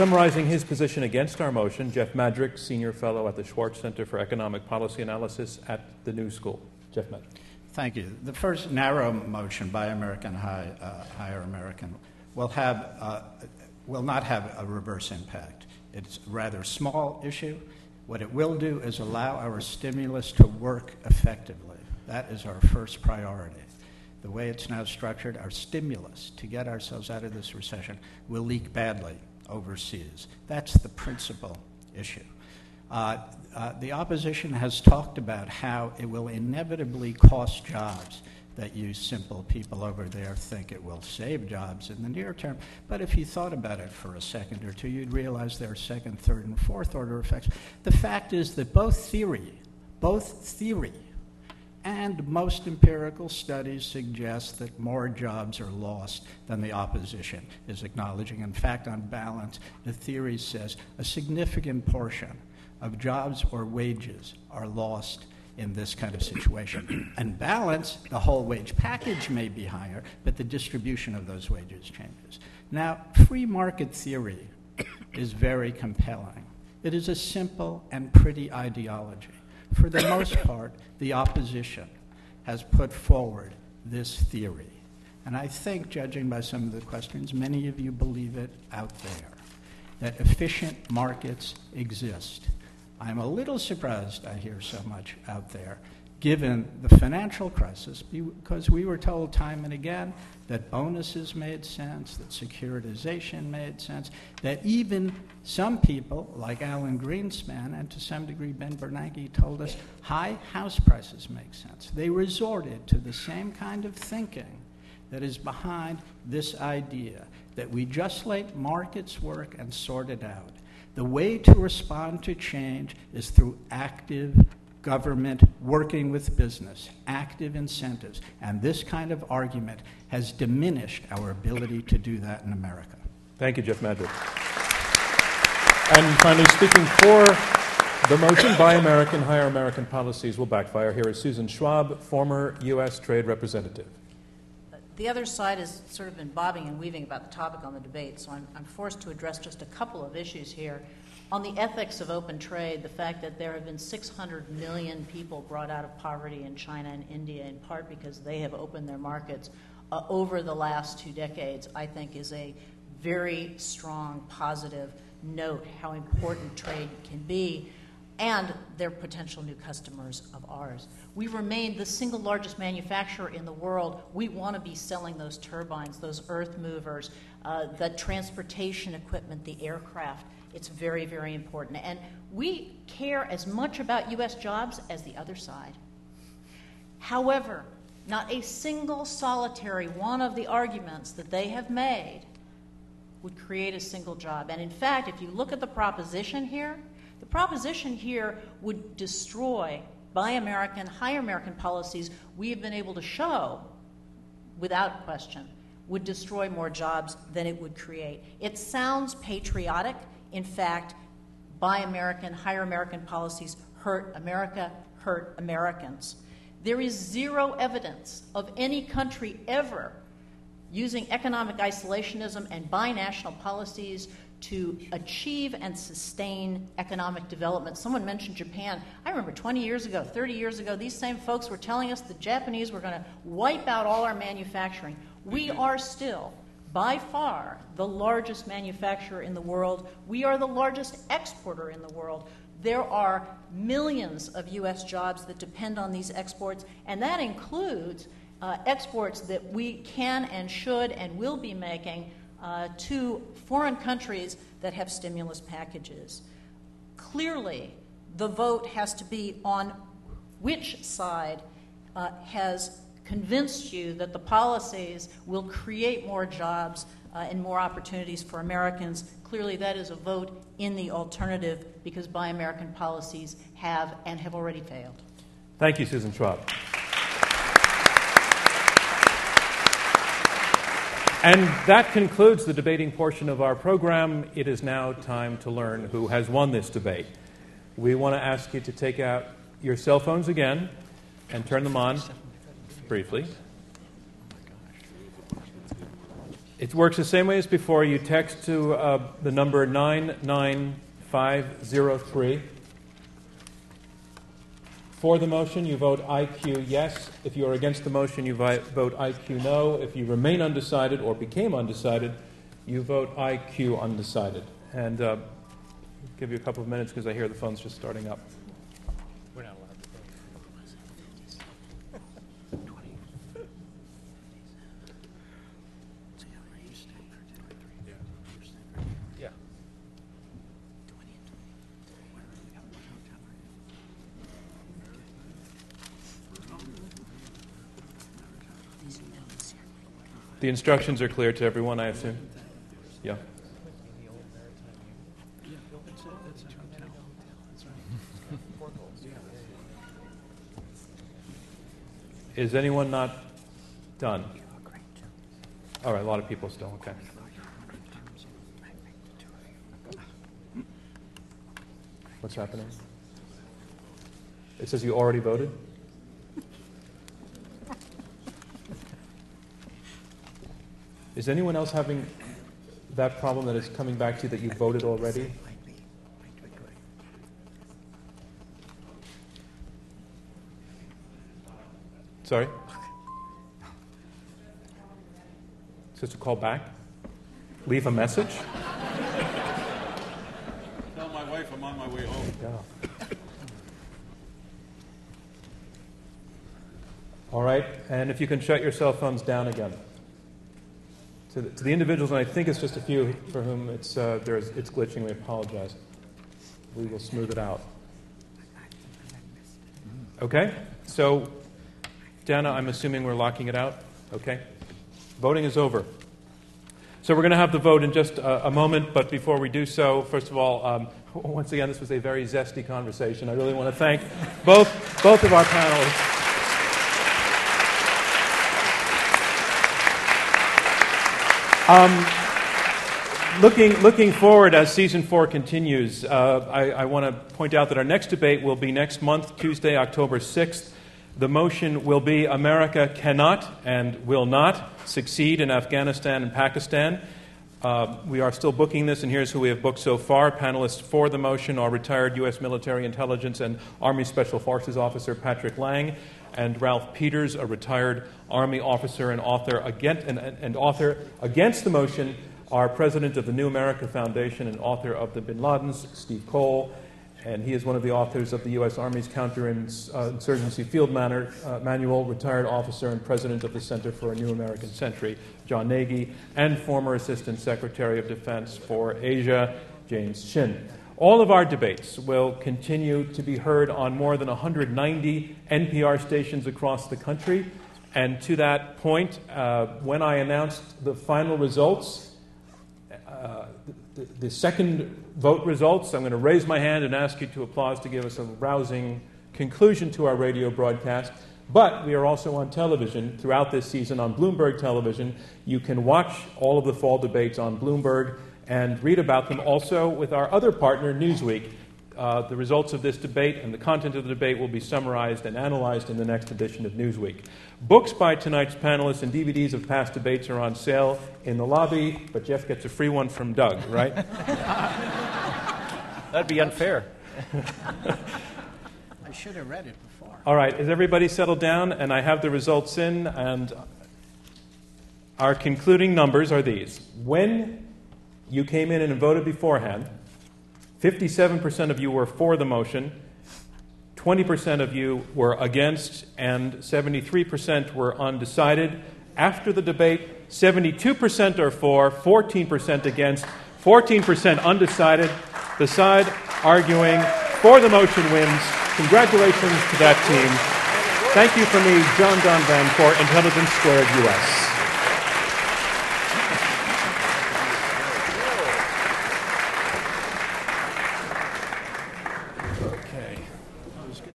Summarizing his position against our motion, Jeff Madrick, Senior Fellow at the Schwartz Center for Economic Policy Analysis at the New School. Jeff Madrick.
Thank you. The first narrow motion Buy American, high, uh, hire American will, have, uh, will not have a reverse impact. It's a rather small issue. What it will do is allow our stimulus to work effectively. That is our first priority. The way it's now structured, our stimulus to get ourselves out of this recession will leak badly overseas. That's the principal issue. Uh, uh, the opposition has talked about how it will inevitably cost jobs. That you simple people over there think it will save jobs in the near term. But if you thought about it for a second or two, you'd realize there are second, third, and fourth order effects. The fact is that both theory, both theory and most empirical studies suggest that more jobs are lost than the opposition is acknowledging. In fact, on balance, the theory says a significant portion of jobs or wages are lost in this kind of situation. and balance, the whole wage package may be higher, but the distribution of those wages changes. Now, free market theory is very compelling. It is a simple and pretty ideology for the most part, the opposition has put forward this theory. And I think, judging by some of the questions, many of you believe it out there that efficient markets exist. I'm a little surprised I hear so much out there given the financial crisis, because we were told time and again that bonuses made sense, that securitization made sense, that even some people, like Alan Greenspan and to some degree Ben Bernanke, told us high house prices make sense. They resorted to the same kind of thinking
that is behind this idea that we just let markets work and sort it out. The way to respond to change is through active government working with business, active incentives. And this kind of argument has diminished our ability to do that in America.
Thank you, Jeff Madrick. And finally, speaking for the motion, Buy American, Hire American policies will backfire. Here is Susan Schwab, former U.S. Trade Representative.
The other side has sort of been bobbing and weaving about the topic on the debate, so I'm, I'm forced to address just a couple of issues here. On the ethics of open trade, the fact that there have been 600 million people brought out of poverty in China and India, in part because they have opened their markets uh, over the last two decades, I think is a very strong positive note how important trade can be and their potential new customers of ours. We remain the single largest manufacturer in the world. We want to be selling those turbines, those earth movers, uh, the transportation equipment, the aircraft. It's very, very important. And we care as much about U.S. jobs as the other side. However, not a single solitary one of the arguments that they have made would create a single job. And in fact, if you look at the proposition here, the proposition here would destroy Buy American, Hire American policies we have been able to show, without question, would destroy more jobs than it would create. It sounds patriotic. In fact, Buy American, Hire American policies hurt America, hurt Americans. There is zero evidence of any country ever using economic isolationism and buy national policies to achieve and sustain economic development. Someone mentioned Japan. I remember 20 years ago, 30 years ago, these same folks were telling us the Japanese were going to wipe out all our manufacturing. We mm-hmm. are still, by far, the largest manufacturer in the world. We are the largest exporter in the world. There are millions of U.S. jobs that depend on these exports, and that includes uh, exports that we can and should and will be making uh, to foreign countries that have stimulus packages. Clearly, the vote has to be on which side uh, has convinced you that the policies will create more jobs uh, and more opportunities for Americans. Clearly, that is a vote in the alternative because Buy American policies have and have already failed.
Thank you, Susan Schwab. And that concludes the debating portion of our program. It is now time to learn who has won this debate. We want to ask you to take out your cell phones again and turn them on briefly. It works the same way as before. You text to uh, the number 99503. For the motion, you vote IQ yes. If you are against the motion, you vote IQ no. If you remain undecided or became undecided, you vote IQ undecided. And uh, give you a couple of minutes because I hear the phone's just starting up. The instructions are clear to everyone, I assume? Yeah. Is anyone not done? All right, a lot of people still, okay. What's happening? It says you already voted? Is anyone else having that problem that is coming back to you that you voted already? Sorry? Says to call back? Leave a message?
Tell my wife I'm on my way home.
Yeah. All right, and if you can shut your cell phones down again to the, to the individuals, and I think it's just a few for whom it's, uh, there's, it's glitching, we apologize. We will smooth it out. Okay? So, Dana, I'm assuming we're locking it out? Okay? Voting is over. So we're going to have the vote in just a, a moment, but before we do so, first of all, um, once again, this was a very zesty conversation. I really want to thank both, both of our panelists. Um, looking, looking forward as season four continues, uh, I, I want to point out that our next debate will be next month, Tuesday, October 6th. The motion will be America cannot and will not succeed in Afghanistan and Pakistan. Uh, we are still booking this, and here's who we have booked so far. Panelists for the motion are retired U.S. military intelligence and Army Special Forces officer Patrick Lang, and Ralph Peters, a retired Army officer and author, against, and, and author against the motion, are president of the New America Foundation and author of the Bin Ladens, Steve Coll, and he is one of the authors of the U.S. Army's Counterinsurgency Field Manor, uh, Manual, retired officer and president of the Center for a New American Century, John Nagl, and former Assistant Secretary of Defense for Asia, James Shinn. All of our debates will continue to be heard on more than 190 NPR stations across the country. And to that point, uh, when I announced the final results, uh, the, the, second vote results, I'm going to raise my hand and ask you to applause to give us a rousing conclusion to our radio broadcast. But we are also on television throughout this season on Bloomberg Television. You can watch all of the fall debates on Bloomberg and read about them also with our other partner, Newsweek. Uh, the results of this debate and the content of the debate will be summarized and analyzed in the next edition of Newsweek. Books by tonight's panelists and DVDs of past debates are on sale in the lobby, but Jeff gets a free one from Doug, right?
That'd be unfair.
I should have read it before.
All right, is everybody settled down? And I have the results in, and our concluding numbers are these. When you came in and voted beforehand, 57% of you were for the motion, 20% of you were against, and 73% were undecided. After the debate, 72% are for, 14% against, 14% undecided. The side arguing for the motion wins. Congratulations to that team. Thank you from me, John Donvan, for Intelligence Squared US.